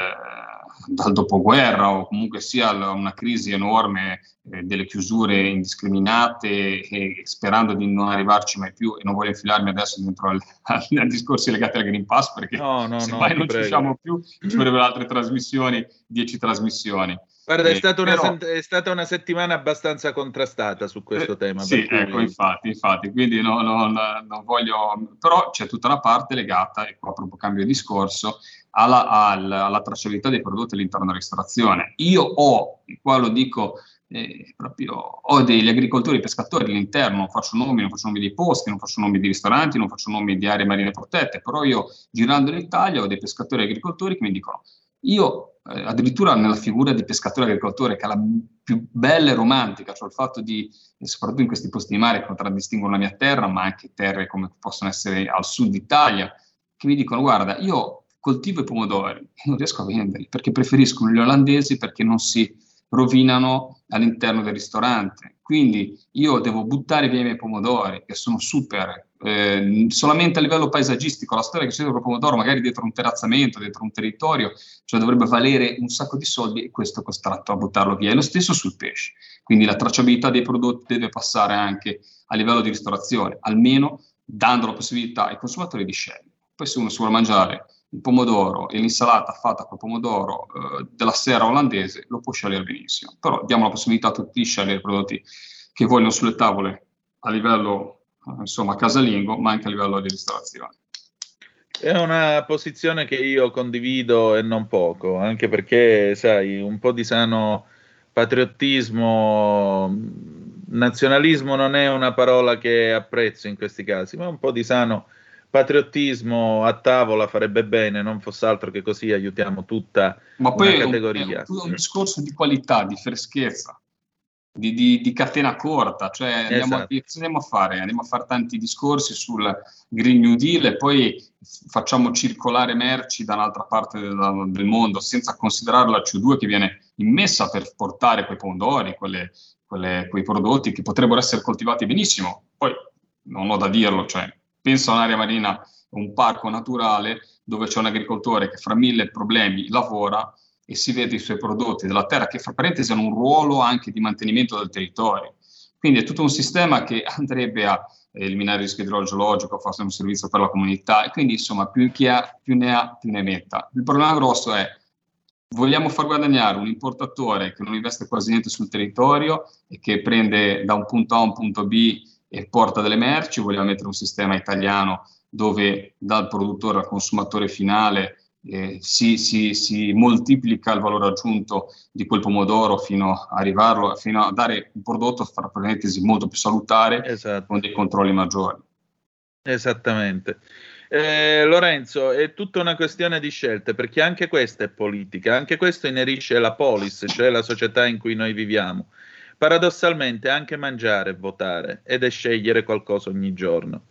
dal dopoguerra o comunque sia una crisi enorme eh, delle chiusure indiscriminate e sperando di non arrivarci mai più e non voglio infilarmi adesso dentro al, al, al discorsi legati al Green Pass perché no, no, se no, mai non prego. ci usciamo più ci vorrebbero altre trasmissioni, dieci trasmissioni. Guarda, è, eh, stata però, è, stata una settimana abbastanza contrastata su questo eh, tema. Sì, cui... ecco, infatti, infatti, quindi no, no, no, non voglio... Però c'è tutta la parte legata, e qua proprio cambio discorso, alla, alla, alla tracciabilità dei prodotti all'interno della ristorazione. Io ho, qua lo dico eh, proprio, ho degli agricoltori, pescatori all'interno, non faccio nomi, non faccio nomi di posti, non faccio nomi di ristoranti, non faccio nomi di aree marine protette, però io girando l'Italia ho dei pescatori e agricoltori che mi dicono io addirittura nella figura di pescatore agricoltore, che è la più bella e romantica, cioè il fatto di, soprattutto in questi posti di mare che contraddistinguono la mia terra, ma anche terre come possono essere al sud Italia, che mi dicono guarda, io coltivo i pomodori e non riesco a venderli perché preferiscono gli olandesi perché non si rovinano all'interno del ristorante. Quindi io devo buttare via i miei pomodori, che sono super, eh, solamente a livello paesaggistico. La storia che c'è dietro pomodoro, magari dietro un terrazzamento, dietro un territorio, cioè dovrebbe valere un sacco di soldi e questo è costretto a buttarlo via. E lo stesso sul pesce. Quindi la tracciabilità dei prodotti deve passare anche a livello di ristorazione, almeno dando la possibilità ai consumatori di scegliere. Poi se uno si vuole mangiare il pomodoro e l'insalata fatta col pomodoro eh, della sera olandese lo può scegliere benissimo. Però diamo la possibilità a tutti di scegliere i prodotti che vogliono sulle tavole a livello insomma casalingo, ma anche a livello di ristorazione. È una posizione che io condivido e non poco, anche perché, sai, un po' di sano patriottismo, nazionalismo non è una parola che apprezzo in questi casi, ma un po' di sano patriottismo a tavola farebbe bene, non fosse altro che così aiutiamo tutta Ma poi una categoria. È un, è un discorso di qualità, di freschezza, di, di, di catena corta, cioè andiamo, esatto. andiamo, a fare? Andiamo a fare tanti discorsi sul Green New Deal e poi facciamo circolare merci dall'altra parte del, del mondo senza considerare la CO2 che viene immessa per portare quei pomodori, quelle, quelle, quei prodotti che potrebbero essere coltivati benissimo. Poi non ho da dirlo, cioè penso a un'area marina, un parco naturale dove c'è un agricoltore che fra mille problemi lavora e si vede i suoi prodotti della terra, che fra parentesi hanno un ruolo anche di mantenimento del territorio. Quindi è tutto un sistema che andrebbe a eliminare il rischio idrogeologico, a fare un servizio per la comunità e quindi insomma più chi ha più ne ha più ne metta. Il problema grosso è vogliamo far guadagnare un importatore che non investe quasi niente sul territorio e che prende da un punto A a un punto B e porta delle merci, vogliamo mettere un sistema italiano dove dal produttore al consumatore finale eh, si, si, si, moltiplica il valore aggiunto di quel pomodoro fino a arrivarlo, fino a dare un prodotto, fra parentesi, molto più salutare esatto. con dei controlli maggiori. Esattamente. Eh, Lorenzo, è tutta una questione di scelte, perché anche questa è politica, anche questo inerisce la polis, cioè la società in cui noi viviamo. Paradossalmente anche mangiare è votare ed è scegliere qualcosa ogni giorno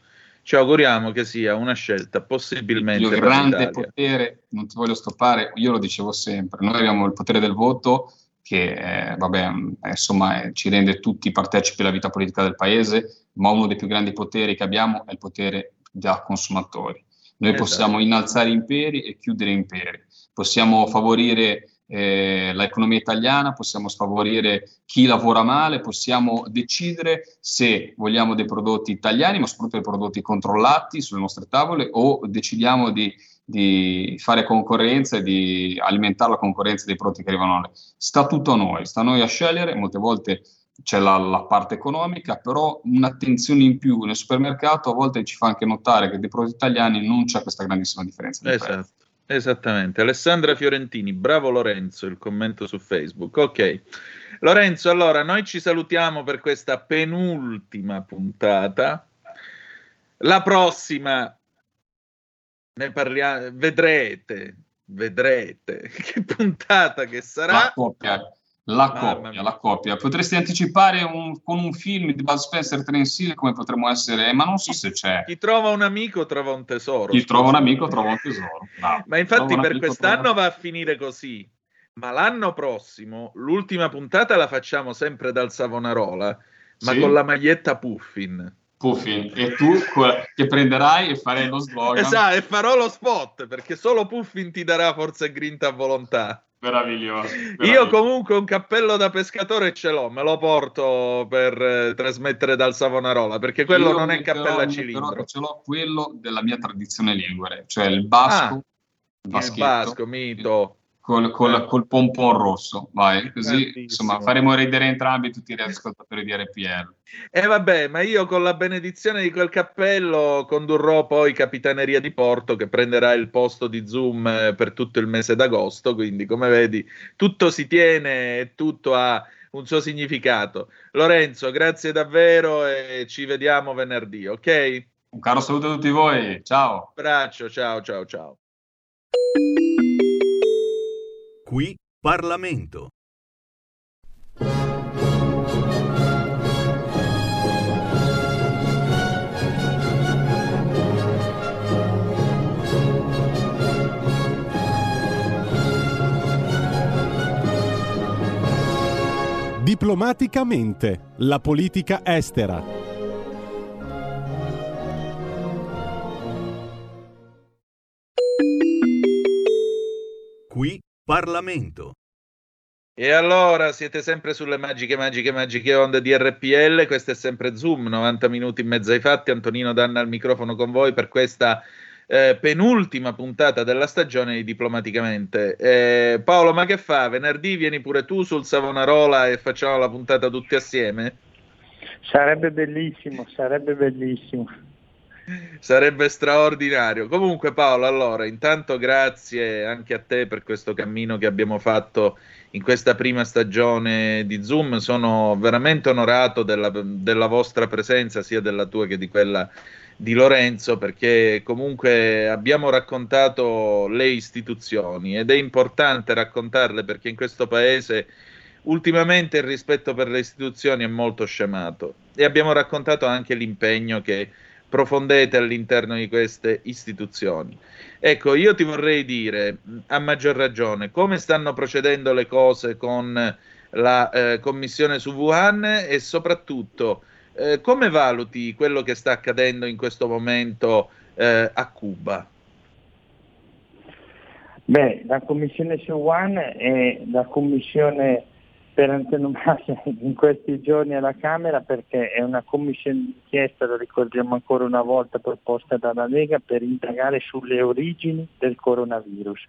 ci auguriamo che sia una scelta possibilmente il grande potere, non ti voglio stoppare, io lo dicevo sempre, noi abbiamo il potere del voto che eh, vabbè, insomma, eh, ci rende tutti partecipi alla vita politica del paese, ma uno dei più grandi poteri che abbiamo è il potere da consumatori. Noi esatto. possiamo innalzare imperi e chiudere imperi, possiamo favorire eh, l'economia italiana, possiamo sfavorire chi lavora male, possiamo decidere se vogliamo dei prodotti italiani, ma soprattutto dei prodotti controllati sulle nostre tavole o decidiamo di, di fare concorrenza e di alimentare la concorrenza dei prodotti che arrivano a noi. Sta tutto a noi, sta a noi a scegliere, molte volte c'è la, la, parte economica, però un'attenzione in più nel supermercato a volte ci fa anche notare che dei prodotti italiani non c'è questa grandissima differenza. Esatto. Esattamente, Alessandra Fiorentini, bravo Lorenzo, il commento su Facebook. Ok, Lorenzo, allora noi ci salutiamo per questa penultima puntata. La prossima ne parliamo, vedrete, vedrete che puntata che sarà. La coppia, la coppia, la coppia. Potresti anticipare un, con un film di Bud Spencer Trensil come potremmo essere, ma non so se c'è. Chi trova un amico trova un tesoro. Chi trova un amico trova un tesoro. No, ma infatti per amico, quest'anno trova... va a finire così. Ma l'anno prossimo, l'ultima puntata la facciamo sempre dal Savonarola, ma sì? con la maglietta Puffin. Puffin e tu che prenderai e farai lo slogan. Esatto, e farò lo spot perché solo Puffin ti darà forza e grinta a volontà. Meraviglioso, meraviglioso. Io comunque un cappello da pescatore ce l'ho, me lo porto per eh, trasmettere dal Savonarola, perché quello Io non è cappello a cilindro. Ce l'ho quello della mia tradizione ligure, cioè il basco. Ah, il basco, mito col, col, eh. col pompon rosso, vai, così insomma faremo ridere entrambi tutti gli ascoltatori di RPL. E eh vabbè, ma io con la benedizione di quel cappello condurrò poi Capitaneria di Porto che prenderà il posto di Zoom eh, per tutto il mese d'agosto, quindi come vedi tutto si tiene e tutto ha un suo significato. Lorenzo, grazie davvero e ci vediamo venerdì, ok? Un caro saluto a tutti voi, ciao. Abbraccio, ciao, ciao, ciao. Qui Parlamento. Diplomaticamente, la politica estera. Qui Parlamento. E allora siete sempre sulle magiche, magiche, magiche onde di RPL. Questo è sempre Zoom, 90 minuti in mezzo ai fatti. Antonino Danna al microfono con voi per questa eh, penultima puntata della stagione di Diplomaticamente. Eh, Paolo, ma che fa? Venerdì vieni pure tu sul Savonarola e facciamo la puntata tutti assieme? Sarebbe bellissimo, sarebbe bellissimo. Sarebbe straordinario. Comunque, Paolo, allora, intanto grazie anche a te per questo cammino che abbiamo fatto in questa prima stagione di Zoom. Sono veramente onorato della, della vostra presenza, sia della tua che di quella di Lorenzo, perché comunque abbiamo raccontato le istituzioni ed è importante raccontarle perché in questo paese ultimamente il rispetto per le istituzioni è molto scemato e abbiamo raccontato anche l'impegno che profondete all'interno di queste istituzioni. Ecco, io ti vorrei dire, a maggior ragione, come stanno procedendo le cose con la eh, commissione su Wuhan e soprattutto eh, come valuti quello che sta accadendo in questo momento eh, a Cuba? Beh, la commissione su One è la commissione per antonomasia in questi giorni alla Camera perché è una commissione d'inchiesta, lo ricordiamo ancora una volta, proposta dalla Lega per indagare sulle origini del coronavirus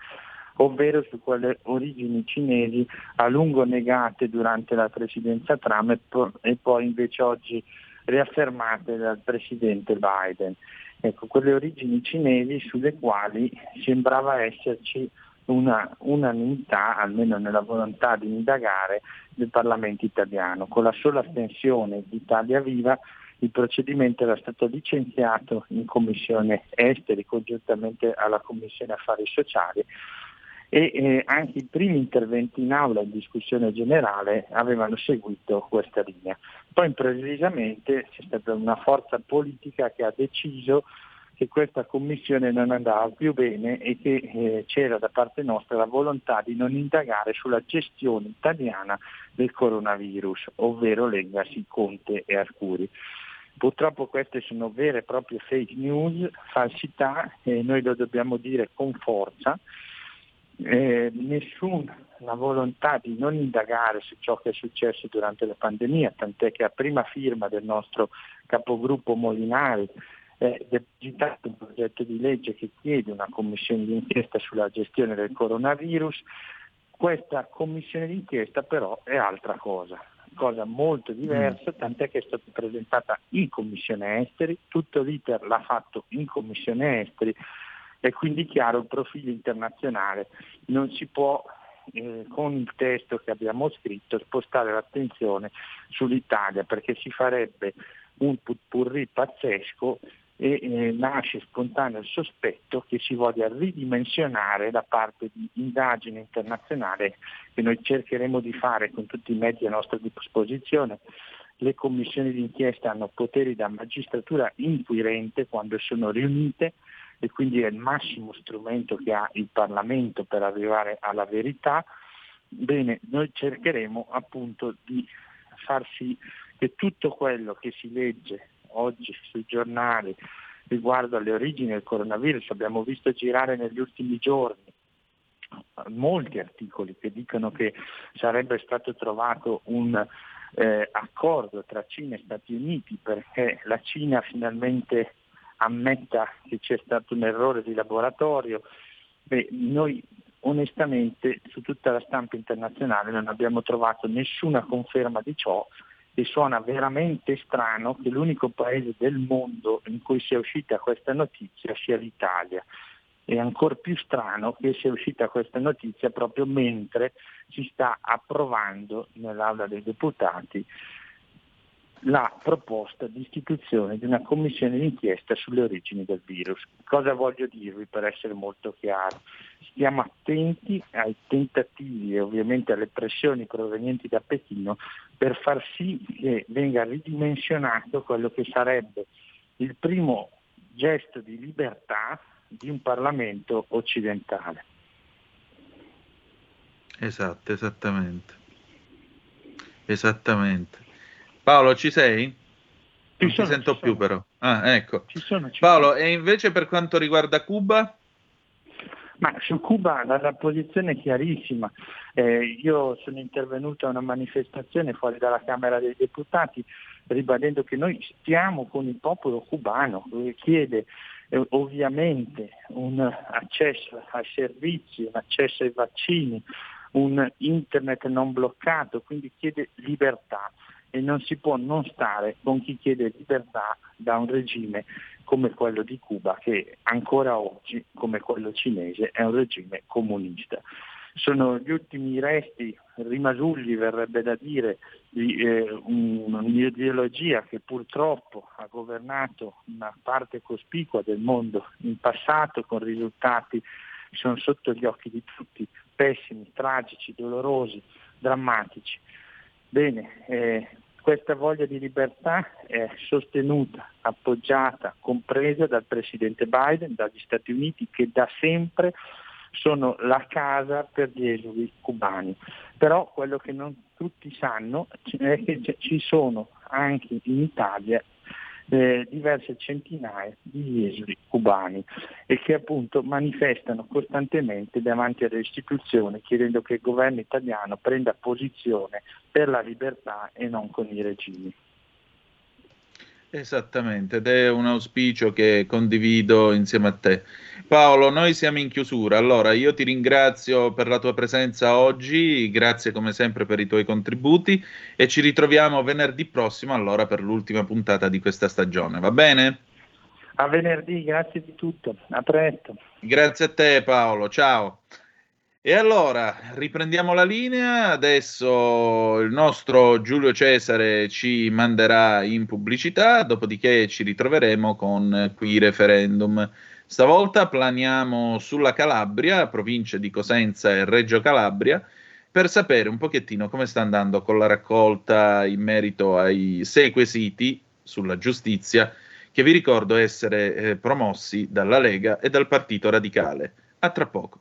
ovvero su quelle origini cinesi a lungo negate durante la presidenza Trump e, po- e poi invece oggi riaffermate dal presidente Biden. Ecco, quelle origini cinesi sulle quali sembrava esserci una unanimità, almeno nella volontà di indagare, del Parlamento italiano. Con la sola astensione di Italia Viva il procedimento era stato licenziato in Commissione Esteri congiuntamente alla Commissione Affari Sociali e eh, anche i primi interventi in aula in discussione generale avevano seguito questa linea. Poi improvvisamente c'è stata una forza politica che ha deciso che questa commissione non andava più bene e che eh, c'era da parte nostra la volontà di non indagare sulla gestione italiana del coronavirus, ovvero leggasi Conte e Arcuri. Purtroppo queste sono vere e proprie fake news, falsità e noi lo dobbiamo dire con forza eh, nessuna volontà di non indagare su ciò che è successo durante la pandemia, tant'è che a prima firma del nostro capogruppo Molinari è depositato un progetto di legge che chiede una commissione d'inchiesta sulla gestione del coronavirus. Questa commissione d'inchiesta però è altra cosa, cosa molto diversa, mm. tant'è che è stata presentata in commissione esteri, tutto l'iter l'ha fatto in commissione esteri è quindi chiaro il profilo internazionale. Non si può eh, con il testo che abbiamo scritto spostare l'attenzione sull'Italia perché si farebbe un putpurri pazzesco e eh, nasce spontaneo il sospetto che si voglia ridimensionare da parte di indagine internazionale che noi cercheremo di fare con tutti i mezzi a nostra disposizione. Le commissioni d'inchiesta hanno poteri da magistratura inquirente quando sono riunite e quindi è il massimo strumento che ha il Parlamento per arrivare alla verità, bene, noi cercheremo appunto di far sì che tutto quello che si legge oggi sui giornali riguardo alle origini del coronavirus, abbiamo visto girare negli ultimi giorni molti articoli che dicono che sarebbe stato trovato un eh, accordo tra Cina e Stati Uniti perché la Cina finalmente ammetta che c'è stato un errore di laboratorio, beh, noi onestamente su tutta la stampa internazionale non abbiamo trovato nessuna conferma di ciò e suona veramente strano che l'unico paese del mondo in cui sia uscita questa notizia sia l'Italia. È ancora più strano che sia uscita questa notizia proprio mentre si sta approvando nell'Aula dei Deputati la proposta di istituzione di una commissione d'inchiesta sulle origini del virus. Cosa voglio dirvi per essere molto chiaro? Stiamo attenti ai tentativi e ovviamente alle pressioni provenienti da Pechino per far sì che venga ridimensionato quello che sarebbe il primo gesto di libertà di un Parlamento occidentale. Esatto, esattamente. Esattamente. Paolo, ci sei? Non ci sono, ti sento più sono. però. Ah, ecco. Ci sono, ci Paolo, sono. e invece per quanto riguarda Cuba? Ma su Cuba la, la posizione è chiarissima. Eh, io sono intervenuto a una manifestazione fuori dalla Camera dei Deputati ribadendo che noi stiamo con il popolo cubano, che chiede eh, ovviamente un accesso ai servizi, un accesso ai vaccini, un internet non bloccato, quindi chiede libertà e non si può non stare con chi chiede libertà da un regime come quello di Cuba che ancora oggi, come quello cinese, è un regime comunista. Sono gli ultimi resti, rimasugli verrebbe da dire, di eh, un'ideologia che purtroppo ha governato una parte cospicua del mondo in passato con risultati che sono sotto gli occhi di tutti, pessimi, tragici, dolorosi, drammatici. Bene, eh, questa voglia di libertà è sostenuta, appoggiata, compresa dal Presidente Biden, dagli Stati Uniti che da sempre sono la casa per gli esuli cubani. Però quello che non tutti sanno è che ci sono anche in Italia eh, diverse centinaia di esuli cubani e che appunto manifestano costantemente davanti alle istituzioni chiedendo che il governo italiano prenda posizione per la libertà e non con i regimi. Esattamente, ed è un auspicio che condivido insieme a te. Paolo, noi siamo in chiusura, allora io ti ringrazio per la tua presenza oggi, grazie come sempre per i tuoi contributi e ci ritroviamo venerdì prossimo allora per l'ultima puntata di questa stagione, va bene? A venerdì, grazie di tutto, a presto. Grazie a te Paolo, ciao. E allora riprendiamo la linea. Adesso il nostro Giulio Cesare ci manderà in pubblicità, dopodiché ci ritroveremo con qui referendum. Stavolta planiamo sulla Calabria, provincia di Cosenza e Reggio Calabria, per sapere un pochettino come sta andando con la raccolta in merito ai sei quesiti sulla giustizia che vi ricordo essere eh, promossi dalla Lega e dal Partito Radicale. A tra poco.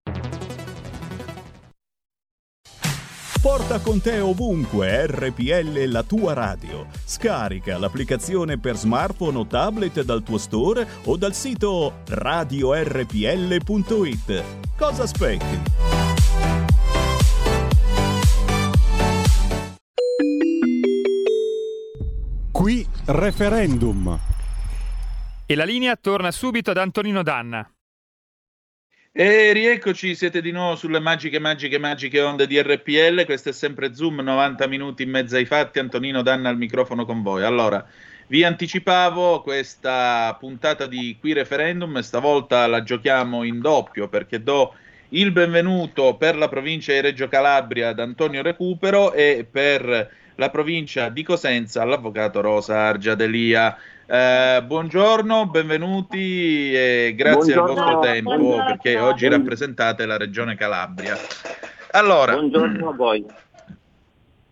Porta con te ovunque RPL la tua radio. Scarica l'applicazione per smartphone o tablet dal tuo store o dal sito radiorpl.it. Cosa aspetti? Qui referendum. E la linea torna subito ad Antonino Danna. E rieccoci, siete di nuovo sulle magiche, magiche, magiche onde di RPL. Questo è sempre Zoom, 90 minuti in mezzo ai fatti. Antonino Danna al microfono con voi. Allora, vi anticipavo questa puntata di Qui Referendum, stavolta la giochiamo in doppio perché do il benvenuto per la provincia di Reggio Calabria ad Antonio Recupero e per la provincia di Cosenza all'avvocato Rosa Argiadelia. Eh, buongiorno, benvenuti e grazie Buongiorno, del vostro tempo buongiorno. perché oggi rappresentate la regione Calabria. Allora, Buongiorno a voi.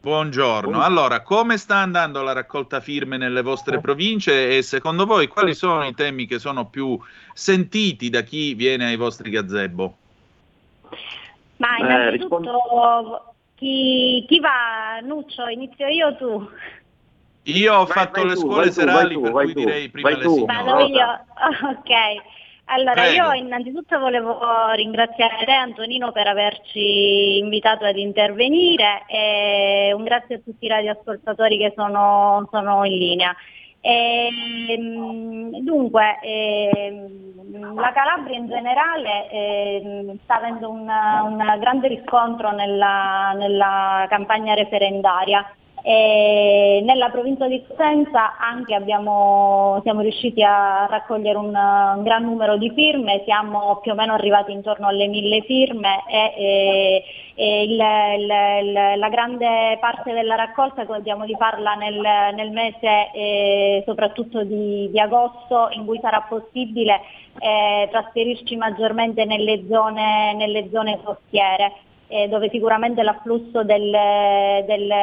buongiorno. Allora, come sta andando la raccolta firme nelle vostre province e secondo voi quali sono i temi che sono più sentiti da chi viene ai vostri gazebo? Ma Eh, innanzitutto chi, chi va? Nuccio, inizio io o tu? Io ho Vai- fatto vai le tu, scuole vai tu, serali, vai tu, per vai cui tu, direi prima le signore. Vado io? Ok. Allora, Prego. io innanzitutto volevo ringraziare te Antonino per averci invitato ad intervenire e un grazie a tutti i radioascoltatori che sono, sono in linea. Ehm, dunque, ehm, la Calabria in generale ehm, sta avendo un, un grande riscontro nella, nella campagna referendaria E nella provincia di Cosenza anche abbiamo, siamo riusciti a raccogliere un, un, gran numero di firme, siamo più o meno arrivati intorno alle mille firme e, e, e il, il, il, la grande parte della raccolta contiamo di farla nel, nel mese eh, soprattutto di, di, agosto in cui sarà possibile eh, trasferirci maggiormente nelle zone, nelle zone costiere eh, dove sicuramente l'afflusso del, del,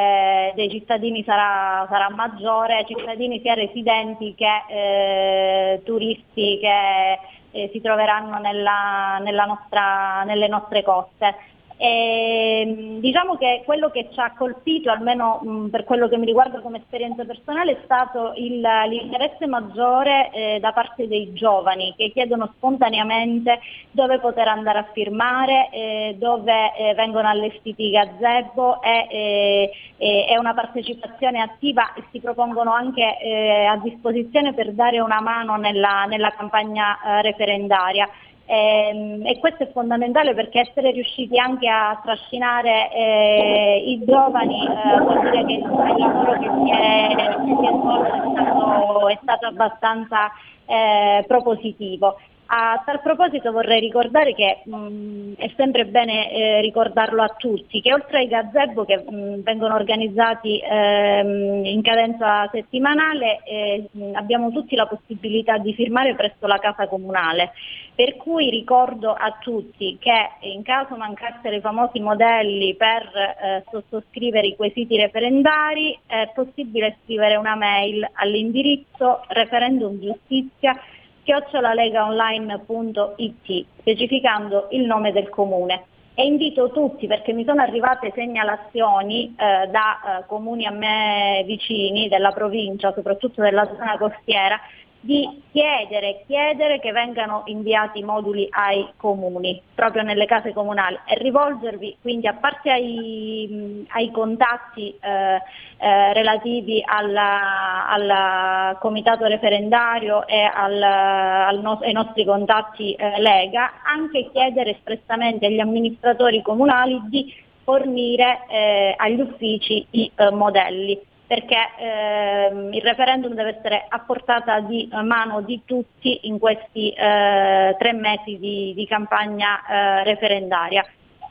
dei cittadini sarà, sarà, maggiore, cittadini sia residenti che eh, turisti che eh, si troveranno nella, nella nostra, nelle nostre coste. E, ehm, diciamo che quello che ci ha colpito, almeno mh, per quello che mi riguarda come esperienza personale, è stato il, l'interesse maggiore eh, da parte dei giovani che chiedono spontaneamente dove poter andare a firmare, eh, dove eh, vengono allestiti i gazebo e è una partecipazione attiva e si propongono anche eh, a disposizione per dare una mano nella, nella campagna eh, referendaria. E, ehm, e, questo è fondamentale perché essere riusciti anche a trascinare eh, i giovani eh, vuol dire che il lavoro che si è, che si è svolto è stato, è stato abbastanza eh, propositivo. A tal proposito vorrei ricordare che mh, è sempre bene eh, ricordarlo a tutti, che oltre ai gazebo che mh, vengono organizzati ehm, in cadenza settimanale, eh, abbiamo tutti la possibilità di firmare presso la casa comunale. Per cui ricordo a tutti che in caso mancassero i famosi modelli per eh, sottoscrivere i quesiti referendari è possibile scrivere una mail all'indirizzo referendumgiustizia chiocciolalegaonline.it specificando il nome del comune. E invito tutti, perché mi sono arrivate segnalazioni eh, da eh, comuni a me vicini, della provincia, soprattutto della zona costiera, di chiedere, chiedere che vengano inviati moduli ai comuni, proprio nelle case comunali e rivolgervi quindi a parte ai, ai contatti eh, eh, relativi al comitato referendario e al, al no, ai nostri contatti eh, Lega, anche chiedere espressamente agli amministratori comunali di fornire eh, agli uffici i eh, modelli perché ehm, il referendum deve essere a portata di mano di tutti in questi eh, tre mesi di, di campagna eh, referendaria.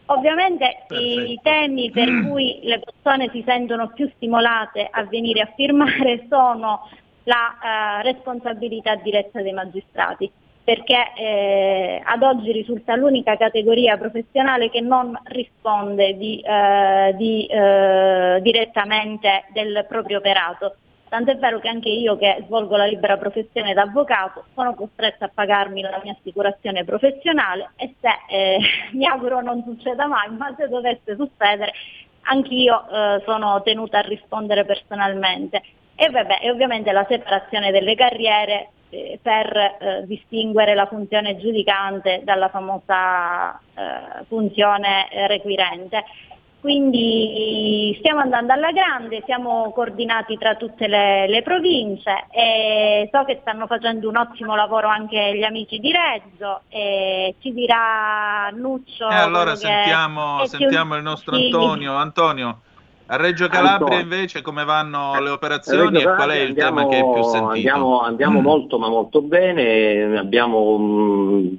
Ovviamente Perfetto. i temi per cui le persone si sentono più stimolate a venire a firmare sono la eh, responsabilità diretta dei magistrati perché eh, ad oggi risulta l'unica categoria professionale che non risponde di, eh, di, eh, direttamente del proprio operato. Tant'è vero che anche io che svolgo la libera professione d'avvocato sono costretta a pagarmi la mia assicurazione professionale e se, eh, mi auguro non succeda mai, ma se dovesse succedere, anch'io eh, sono tenuta a rispondere personalmente. E, vabbè, e ovviamente la separazione delle carriere eh, per eh, distinguere la funzione giudicante dalla famosa eh, funzione requirente. Quindi stiamo andando alla grande, siamo coordinati tra tutte le, le, province e so che stanno facendo un ottimo lavoro anche gli amici di Reggio e ci dirà Nuccio. E allora sentiamo, sentiamo il nostro Antonio. Antonio, a Reggio Calabria invece come vanno le operazioni e qual è il andiamo, tema che è più sentito? Andiamo, andiamo mm. molto ma molto bene, abbiamo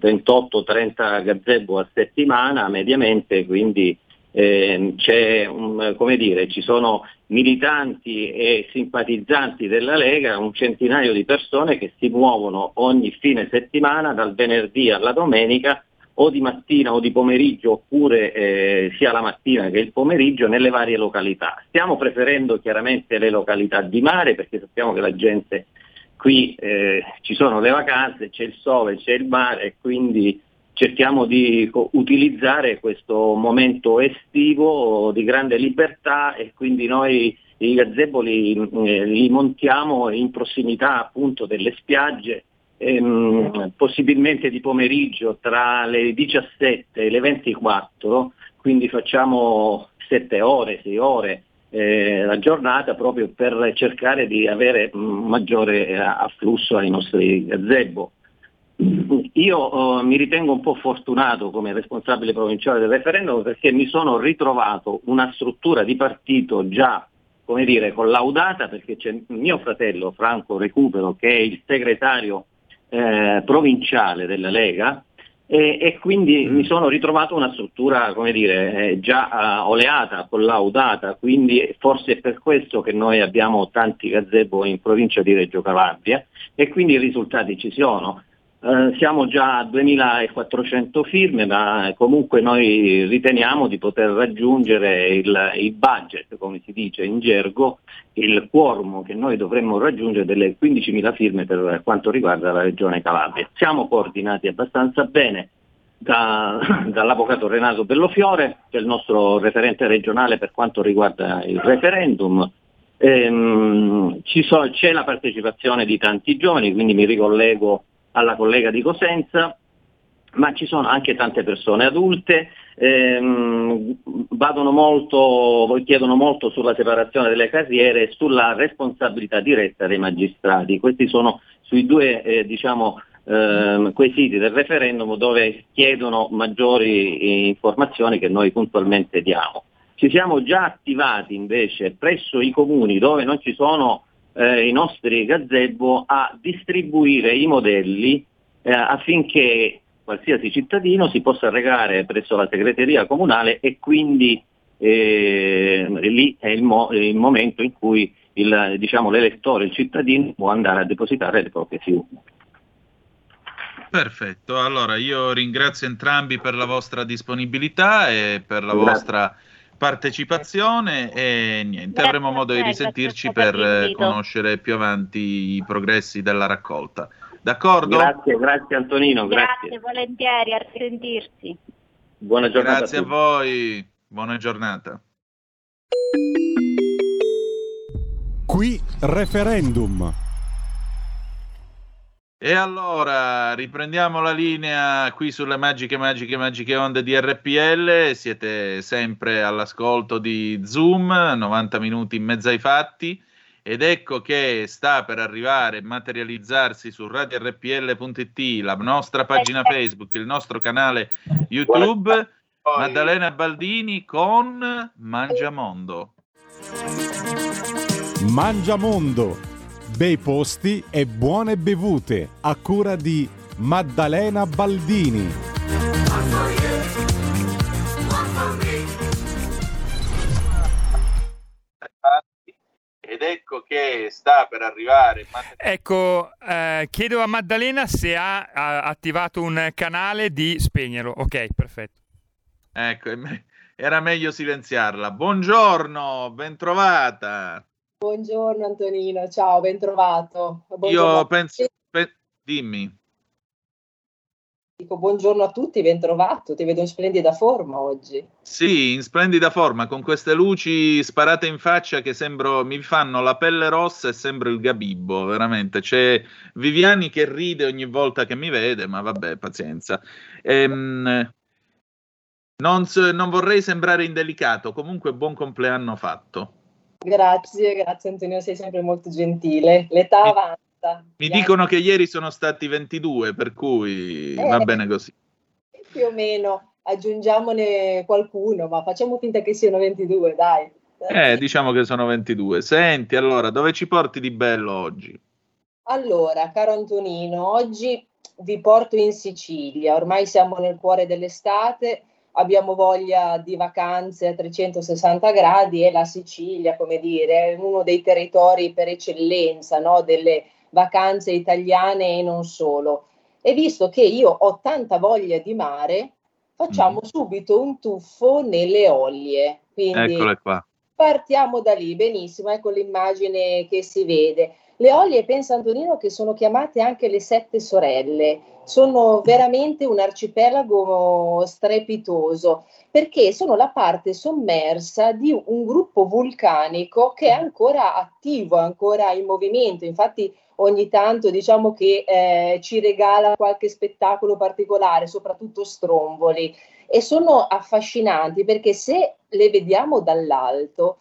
28-30 gazebo a settimana mediamente, quindi eh, c'è, um, come dire, ci sono militanti e simpatizzanti della Lega, un centinaio di persone che si muovono ogni fine settimana dal venerdì alla domenica o di mattina o di pomeriggio oppure eh, sia la mattina che il pomeriggio nelle varie località. Stiamo preferendo chiaramente le località di mare perché sappiamo che la gente qui eh, ci sono le vacanze, c'è il sole, c'è il mare e quindi cerchiamo di utilizzare questo momento estivo di grande libertà e quindi noi i gazebo li, eh, li montiamo in prossimità appunto delle spiagge ehm, possibilmente di pomeriggio tra le 17 e le 24, quindi facciamo 7 ore, 6 ore eh, la giornata proprio per cercare di avere mm, maggiore eh, afflusso ai nostri gazebo. Io eh, mi ritengo un po' fortunato come responsabile provinciale del referendum perché mi sono ritrovato una struttura di partito già come dire, collaudata perché c'è mio fratello Franco Recupero che è il segretario eh, provinciale della Lega e, e quindi mm. mi sono ritrovato una struttura, come dire, eh, già uh, oleata, collaudata, quindi forse è per questo che noi abbiamo tanti gazebo in provincia di Reggio Calabria e quindi i risultati ci sono. Uh, siamo già a 2400 firme, ma comunque noi riteniamo di poter raggiungere il, il, budget, come si dice in gergo, il quorum che noi dovremmo raggiungere delle 15.000 firme per quanto riguarda la regione Calabria. Siamo coordinati abbastanza bene da, dall'avvocato Renato Bellofiore, che è il nostro referente regionale per quanto riguarda il referendum. Ehm, so, c'è la partecipazione di tanti giovani, quindi mi ricollego alla collega di Cosenza, ma ci sono anche tante persone adulte, ehm, molto, chiedono molto sulla separazione delle carriere e sulla responsabilità diretta dei magistrati. Questi sono sui due eh, diciamo, eh, quesiti del referendum dove chiedono maggiori informazioni che noi puntualmente diamo. Ci siamo già attivati invece presso i comuni dove non ci sono eh, i nostri gazebo a distribuire i modelli eh, affinché qualsiasi cittadino si possa regare presso la segreteria comunale e quindi eh, lì è il, mo- il, momento in cui il, diciamo, l'elettore, il cittadino può andare a depositare le proprie firme. Perfetto, allora io ringrazio entrambi per la vostra disponibilità e per la grazie. vostra partecipazione e niente, grazie avremo modo di risentirci per conoscere più avanti i progressi della raccolta. D'accordo? Grazie, grazie Antonino, grazie. Grazie, volentieri, a risentirci. Buona giornata. Grazie a, a voi, buona giornata. Qui referendum. E allora riprendiamo la linea qui sulle magiche, magiche, magiche onde di RPL. Siete sempre all'ascolto di Zoom, 90 minuti in mezzo ai fatti. Ed ecco che sta per arrivare e materializzarsi su radiorpl.it, la nostra pagina Facebook, il nostro canale YouTube. Maddalena Baldini con Mangiamondo. Mangiamondo bei posti e buone bevute a cura di Maddalena Baldini. Ed ecco che sta per arrivare. Ecco, eh, chiedo a Maddalena se ha, ha, attivato un canale di spegnerlo. Ok, perfetto. Ecco, era meglio silenziarla. Buongiorno, bentrovata. Buongiorno Antonino, ciao, ben trovato. Buongiorno Io penso, pe- dimmi. Dico buongiorno a tutti, ben trovato, ti vedo in splendida forma oggi. Sì, in splendida forma, con queste luci sparate in faccia che sembro, mi fanno la pelle rossa e sembro il Gabibbo, veramente. C'è Viviani che ride ogni volta che mi vede, ma vabbè, pazienza. Ehm, non, non vorrei sembrare indelicato, comunque buon compleanno fatto. Grazie, grazie Antonio, sei sempre molto gentile. L'età mi, avanza. Mi dicono che ieri sono stati 22, per cui eh, va bene così. Più o meno, aggiungiamone qualcuno, ma facciamo finta che siano 22, dai. Eh, diciamo che sono 22. Senti, allora, dove ci porti di bello oggi? Allora, caro Antonino, oggi vi porto in Sicilia. Ormai siamo nel cuore dell'estate abbiamo voglia di vacanze a 360 gradi e la Sicilia, come dire, è uno dei territori per eccellenza no? delle vacanze italiane e non solo. E visto che io ho tanta voglia di mare, facciamo mm. subito un tuffo nelle Ollie. Quindi Eccole qua. Partiamo da lì, benissimo, ecco l'immagine che si vede. Le Ollie, pensa Antonino, che sono chiamate anche le sette sorelle, sono veramente un arcipelago strepitoso perché sono la parte sommersa di un gruppo vulcanico che è ancora attivo, ancora in movimento. Infatti ogni tanto diciamo che eh, ci regala qualche spettacolo particolare, soprattutto stromboli, e sono affascinanti perché se le vediamo dall'alto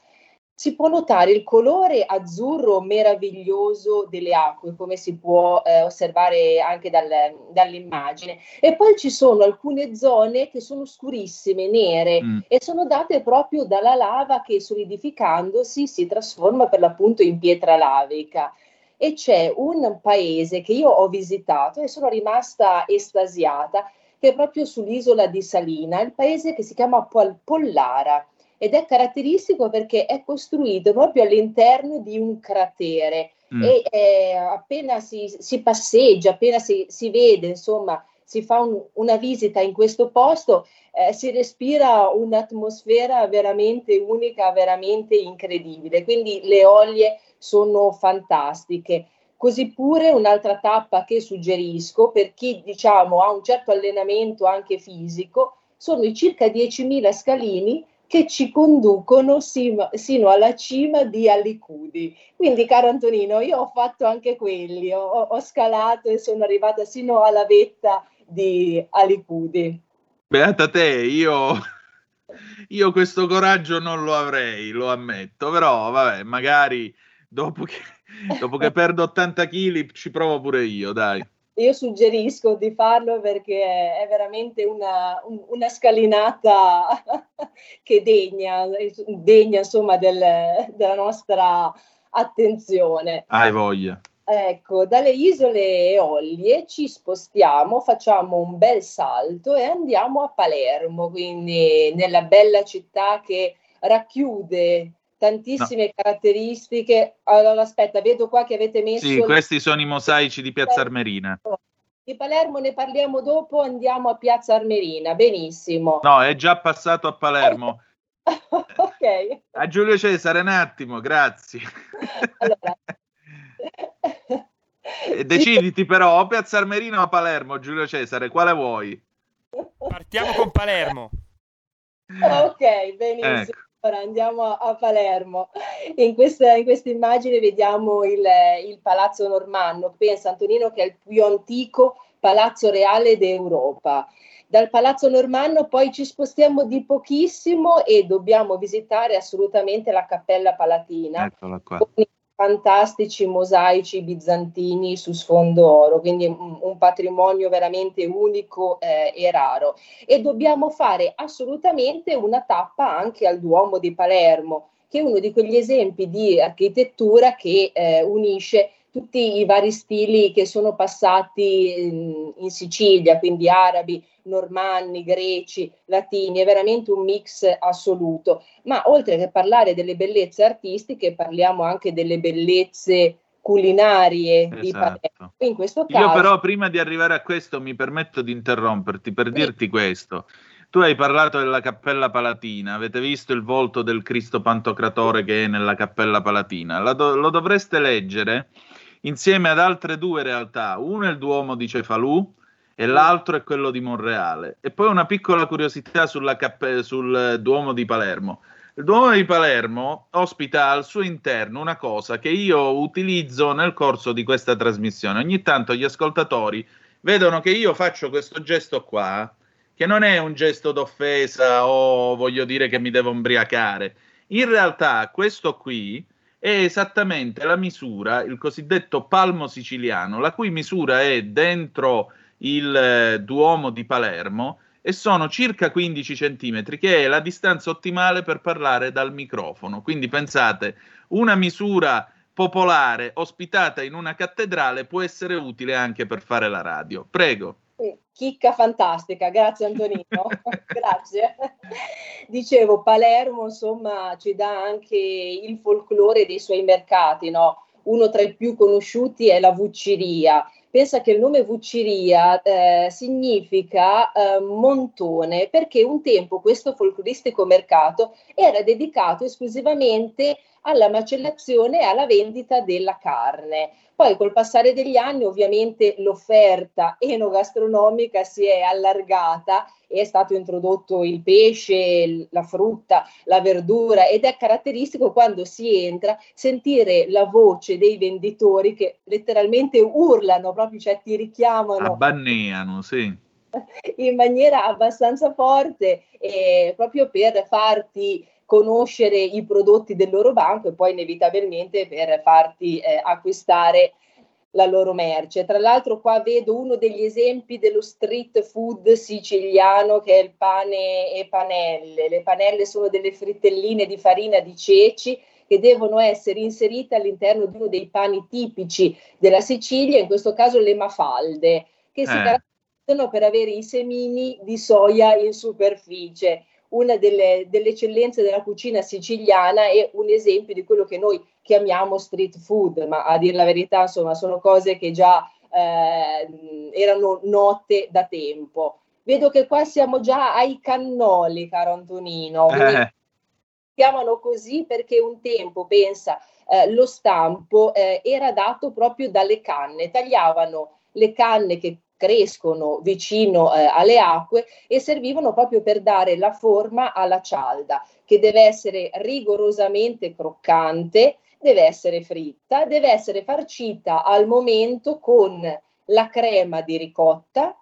si può notare il colore azzurro meraviglioso delle acque, come si può eh, osservare anche dal, dall'immagine. E poi ci sono alcune zone che sono scurissime, nere, mm. e sono date proprio dalla lava che solidificandosi si trasforma per l'appunto in pietra lavica. E c'è un paese che io ho visitato e sono rimasta estasiata, che è proprio sull'isola di Salina, il paese che si chiama Pollara ed è caratteristico perché è costruito proprio all'interno di un cratere mm. e eh, appena si, si, passeggia, appena si, si, vede, insomma, si fa un, una visita in questo posto, eh, si respira un'atmosfera veramente unica, veramente incredibile. Quindi le olie sono fantastiche. Così pure un'altra tappa che suggerisco per chi diciamo ha un certo allenamento anche fisico sono i circa 10.000 scalini che ci conducono sino, alla cima di Alicudi. Quindi, caro Antonino, io ho fatto anche quelli, ho, ho scalato e sono arrivata sino alla vetta di Alicudi. Beata te, io, io questo coraggio non lo avrei, lo ammetto, però vabbè, magari dopo che, dopo che perdo 80 kg ci provo pure io, dai io suggerisco di farlo perché è veramente una, una scalinata che degna, degna insomma del, della nostra attenzione. Hai voglia. Ecco, dalle isole Eolie ci spostiamo, facciamo un bel salto e andiamo a Palermo, quindi nella bella città che racchiude tantissime no. caratteristiche. Allora, aspetta, vedo qua che avete messo. Sì, questi sono i mosaici di Piazza Armerina. Di Palermo ne parliamo dopo, andiamo a Piazza Armerina. Benissimo. No, è già passato a Palermo. ok. A Giulio Cesare, un attimo, grazie. allora. Deciditi però, o Piazza Armerina o a Palermo, Giulio Cesare, quale vuoi? Partiamo con Palermo. ok, benissimo. Ecco. Ora andiamo a, Palermo. In questa, in questa, immagine vediamo il, il Palazzo Normanno. Pensa Antonino che è il più antico palazzo reale d'Europa. Dal Palazzo Normanno poi ci spostiamo di pochissimo e dobbiamo visitare assolutamente la Cappella Palatina. Eccola qua. Con fantastici mosaici bizantini su sfondo oro, quindi un, patrimonio veramente unico eh, e raro. E dobbiamo fare assolutamente una tappa anche al Duomo di Palermo, che è uno di quegli esempi di architettura che eh, unisce tutti i vari stili che sono passati in, in Sicilia, quindi arabi, normanni, greci, latini, è veramente un mix assoluto. Ma oltre che parlare delle bellezze artistiche, parliamo anche delle bellezze culinarie esatto. di Palermo. In questo caso... Io però prima di arrivare a questo mi permetto di interromperti per sì. dirti questo. Tu hai parlato della Cappella Palatina, avete visto il volto del Cristo Pantocratore che è nella Cappella Palatina. Do- lo dovreste leggere insieme ad altre due realtà. Uno è il Duomo di Cefalù, e l'altro è quello di Monreale. E poi una piccola curiosità cappe- sul Duomo di Palermo. Il Duomo di Palermo ospita al suo interno una cosa che io utilizzo nel corso di questa trasmissione. Ogni tanto gli ascoltatori vedono che io faccio questo gesto qua, che non è un gesto d'offesa o voglio dire che mi devo ubriacare. In realtà questo qui è esattamente la misura, il cosiddetto palmo siciliano, la cui misura è dentro il eh, Duomo di Palermo e sono circa 15 centimetri, che è la distanza ottimale per parlare dal microfono. Quindi pensate, una misura popolare ospitata in una cattedrale può essere utile anche per fare la radio. Prego. Chicca fantastica, grazie Antonino, grazie. Dicevo, Palermo insomma ci dà anche il folklore dei suoi mercati, no? Uno tra i più conosciuti è la Vucciria, pensa che il nome Vucciria eh, significa eh, montone perché un tempo questo folcloristico mercato era dedicato esclusivamente alla macellazione e alla vendita della carne. Poi col passare degli anni ovviamente l'offerta enogastronomica si è allargata e è stato introdotto il pesce, la frutta, la verdura ed è caratteristico quando si entra sentire la voce dei venditori che letteralmente urlano, proprio cioè ti richiamano. Abbanneano, sì in maniera abbastanza forte eh, proprio per farti conoscere i prodotti del loro banco e poi inevitabilmente per farti eh, acquistare la loro merce. Tra l'altro qua vedo uno degli esempi dello street food siciliano che è il pane e panelle. Le panelle sono delle frittelline di farina di ceci che devono essere inserite all'interno di uno dei pani tipici della Sicilia, in questo caso le mafalde, che eh. si caratterizzano per avere i semini di soia in superficie una delle, delle, eccellenze della cucina siciliana e un esempio di quello che noi chiamiamo street food, ma a dire la verità, insomma, sono cose che già eh, erano note da tempo. Vedo che qua siamo già ai cannoli, caro Antonino. Eh. Chiamano così perché un tempo, pensa, eh, lo stampo eh, era dato proprio dalle canne, tagliavano le canne che crescono vicino eh, alle acque e servivano proprio per dare la forma alla cialda, che deve essere rigorosamente croccante, deve essere fritta, deve essere farcita al momento con la crema di ricotta,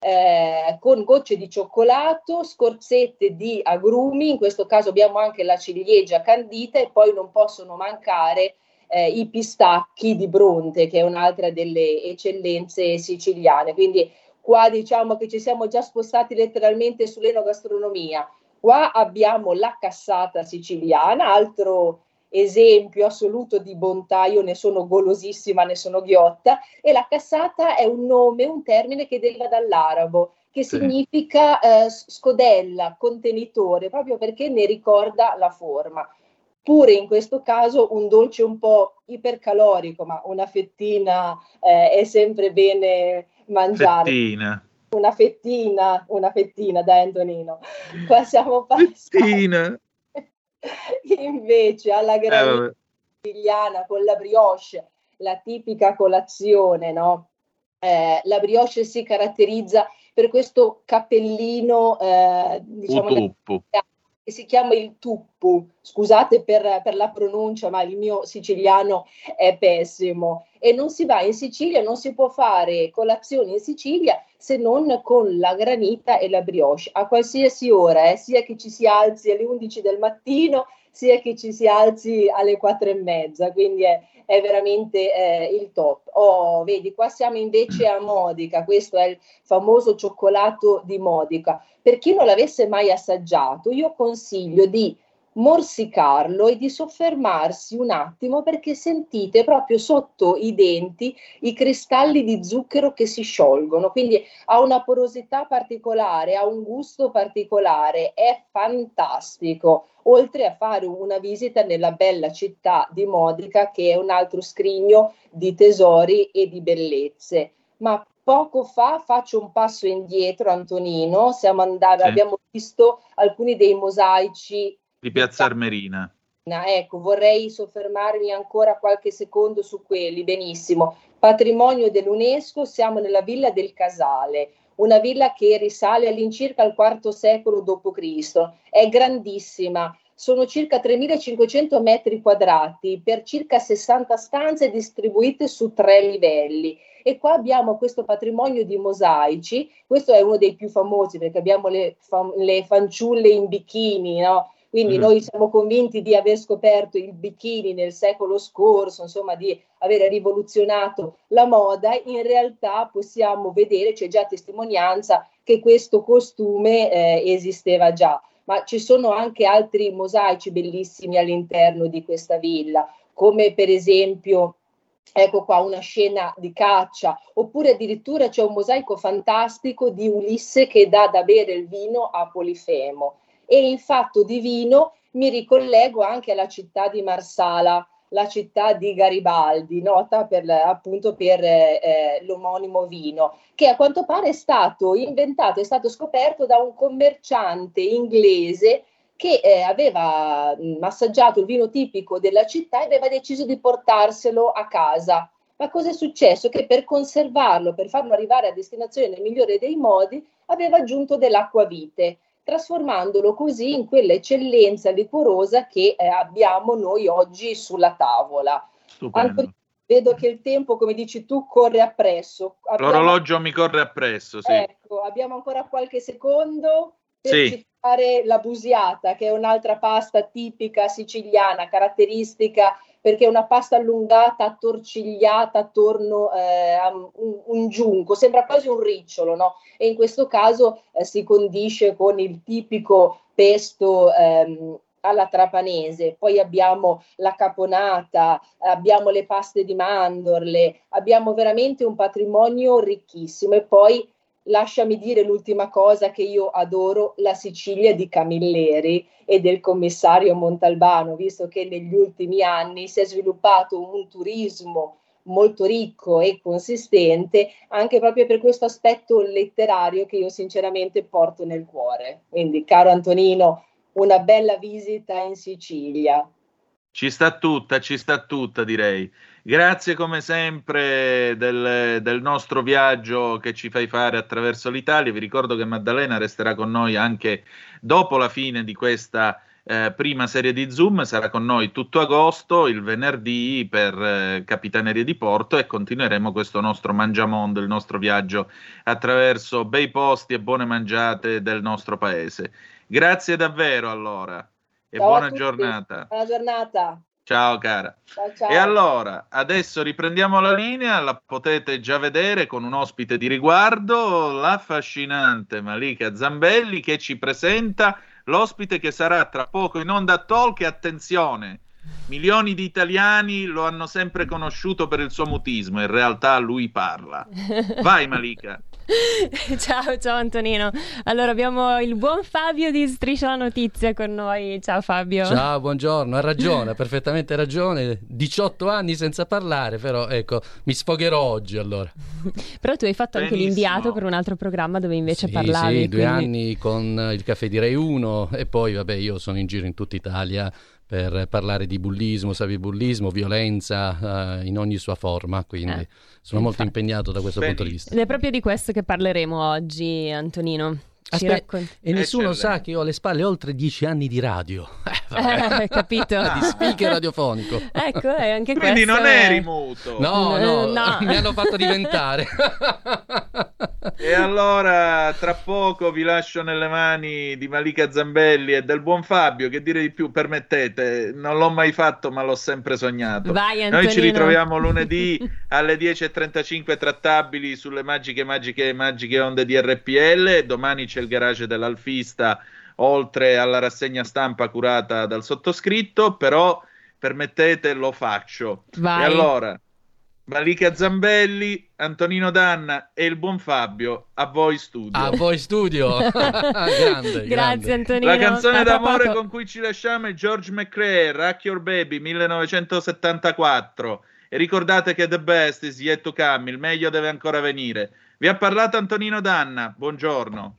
eh, con gocce di cioccolato, scorzette di agrumi, in questo caso abbiamo anche la ciliegia candita e poi non possono mancare eh, i pistacchi di Bronte, che è un'altra delle eccellenze siciliane. Quindi qua diciamo che ci siamo già spostati letteralmente sull'enogastronomia. Qua abbiamo la cassata siciliana, altro esempio assoluto di bontà, io ne sono golosissima, ne sono ghiotta, e la cassata è un nome, un termine che deriva dall'arabo, che sì. significa eh, scodella, contenitore, proprio perché ne ricorda la forma pure in questo caso un dolce un po' ipercalorico, ma una fettina eh, è sempre bene mangiare. Fettina. Una fettina, una fettina, dai Antonino. Qua siamo passati fettina. invece alla granita eh, siciliana con la brioche, la tipica colazione, no? Eh, la brioche si caratterizza per questo cappellino, eh, diciamo, si chiama il tuppu. Scusate per, per, la pronuncia, ma il mio siciliano è pessimo. E non si va in Sicilia, non si può fare colazione in Sicilia se non con la granita e la brioche, a qualsiasi ora, eh, sia che ci si alzi alle 11 del mattino, sia che ci si alzi alle 4 e mezza. Quindi è, è veramente eh, il top. Oh, vedi, qua siamo invece a Modica, questo è il famoso cioccolato di Modica. Per chi non l'avesse mai assaggiato, io consiglio di morsicarlo e di soffermarsi un attimo perché sentite proprio sotto i denti i cristalli di zucchero che si sciolgono, quindi ha una porosità particolare, ha un gusto particolare, è fantastico, oltre a fare una visita nella bella città di Modica che è un altro scrigno di tesori e di bellezze. Ma poco fa faccio un passo indietro, Antonino, siamo andati, sì. abbiamo visto alcuni dei mosaici di Piazza Armerina. Ecco, vorrei soffermarmi ancora qualche secondo su quelli. Benissimo. Patrimonio dell'UNESCO, siamo nella Villa del Casale, una villa che risale all'incirca al IV secolo d.C. È grandissima, sono circa 3.500 metri quadrati per circa 60 stanze distribuite su tre livelli. E qua abbiamo questo patrimonio di mosaici, questo è uno dei più famosi perché abbiamo le, fam- le fanciulle in bikini, no? Quindi mm-hmm. noi siamo convinti di aver scoperto il bikini nel secolo scorso, insomma di aver rivoluzionato la moda, in realtà possiamo vedere, c'è già testimonianza che questo costume eh, esisteva già, ma ci sono anche altri mosaici bellissimi all'interno di questa villa, come per esempio ecco qua una scena di caccia, oppure addirittura c'è un mosaico fantastico di Ulisse che dà da bere il vino a Polifemo e in fatto divino mi ricollego anche alla città di Marsala, la città di Garibaldi, nota per, appunto per eh, l'omonimo vino, che a quanto pare è stato inventato, è stato scoperto da un commerciante inglese che eh, aveva assaggiato il vino tipico della città e aveva deciso di portarselo a casa. Ma cosa è successo? Che per conservarlo, per farlo arrivare a destinazione nel migliore dei modi, aveva aggiunto dell'acquavite trasformandolo così in quell'eccellenza liquorosa che eh, abbiamo noi oggi sulla tavola. Anche, vedo che il tempo, come dici tu, corre appresso. Abbiamo... L'orologio mi corre appresso, sì. Ecco, abbiamo ancora qualche secondo per sì. fare la busiata, che è un'altra pasta tipica siciliana, caratteristica perché è una pasta allungata, attorcigliata attorno eh, a un, un, giunco, sembra quasi un ricciolo, no? E in questo caso eh, si condisce con il tipico pesto ehm, alla trapanese, poi abbiamo la caponata, abbiamo le paste di mandorle, abbiamo veramente un patrimonio ricchissimo e poi lasciami dire l'ultima cosa che io adoro, la Sicilia di Camilleri e del commissario Montalbano, visto che negli ultimi anni si è sviluppato un turismo molto ricco e consistente anche proprio per questo aspetto letterario che io sinceramente porto nel cuore. Quindi, caro Antonino, una bella visita in Sicilia. Ci sta tutta, ci sta tutta, direi. Grazie come sempre del, del, nostro viaggio che ci fai fare attraverso l'Italia. Vi ricordo che Maddalena resterà con noi anche dopo la fine di questa eh, prima serie di Zoom, sarà con noi tutto agosto, il venerdì per eh, Capitaneria di Porto e continueremo questo nostro mangiamondo, il nostro viaggio attraverso bei posti e buone mangiate del nostro paese. Grazie davvero allora e ciao buona giornata. Buona giornata. Ciao cara. Ciao, ciao. E allora, adesso riprendiamo la linea, la potete già vedere con un ospite di riguardo, l'affascinante Malika Zambelli che ci presenta l'ospite che sarà tra poco in onda talk e attenzione, milioni di italiani lo hanno sempre conosciuto per il suo mutismo, in realtà lui parla. Vai Malika. ciao, ciao Antonino. Allora abbiamo il buon Fabio di Striscia la Notizia con noi. Ciao Fabio. Ciao, buongiorno. Ha ragione, ha perfettamente ragione. 18 anni senza parlare, però ecco, mi sfogherò oggi allora. però tu hai fatto Benissimo. anche l'inviato per un altro programma dove invece sì, parlavi. Sì, due quindi... anni con il caffè di Rai 1 e poi vabbè io sono in giro in tutta Italia per parlare di bullismo, cyberbullismo, violenza uh, in ogni sua forma, quindi eh, sono infatti. molto impegnato da questo Beh, punto di vista. Ed è proprio di questo che parleremo oggi, Antonino. Aspetta, e nessuno eh, sa che ho alle spalle oltre dieci anni di radio. Eh, capito? di speaker radiofonico. ecco, è anche Quindi questo non è... eri muto. No, no, no, mi hanno fatto diventare. e allora, tra poco vi lascio nelle mani di Malika Zambelli e del buon Fabio, che dire di più, permettete, non l'ho mai fatto ma l'ho sempre sognato. Vai, Noi ci ritroviamo lunedì alle 10.35 trattabili sulle magiche, magiche, magiche onde di RPL, domani c'è il garage dell'Alfista, oltre alla rassegna stampa curata dal sottoscritto, però permettete, lo faccio. Vai. E allora, Malika Zambelli, Antonino Danna e il buon Fabio, a voi studio. A voi studio. grande, Grazie grande. Antonino. La canzone A d'amore poco. con cui ci lasciamo è George McRae, Rock Your Baby 1974. E ricordate che the best is yet to come, il meglio deve ancora venire. Vi ha parlato Antonino Danna, buongiorno.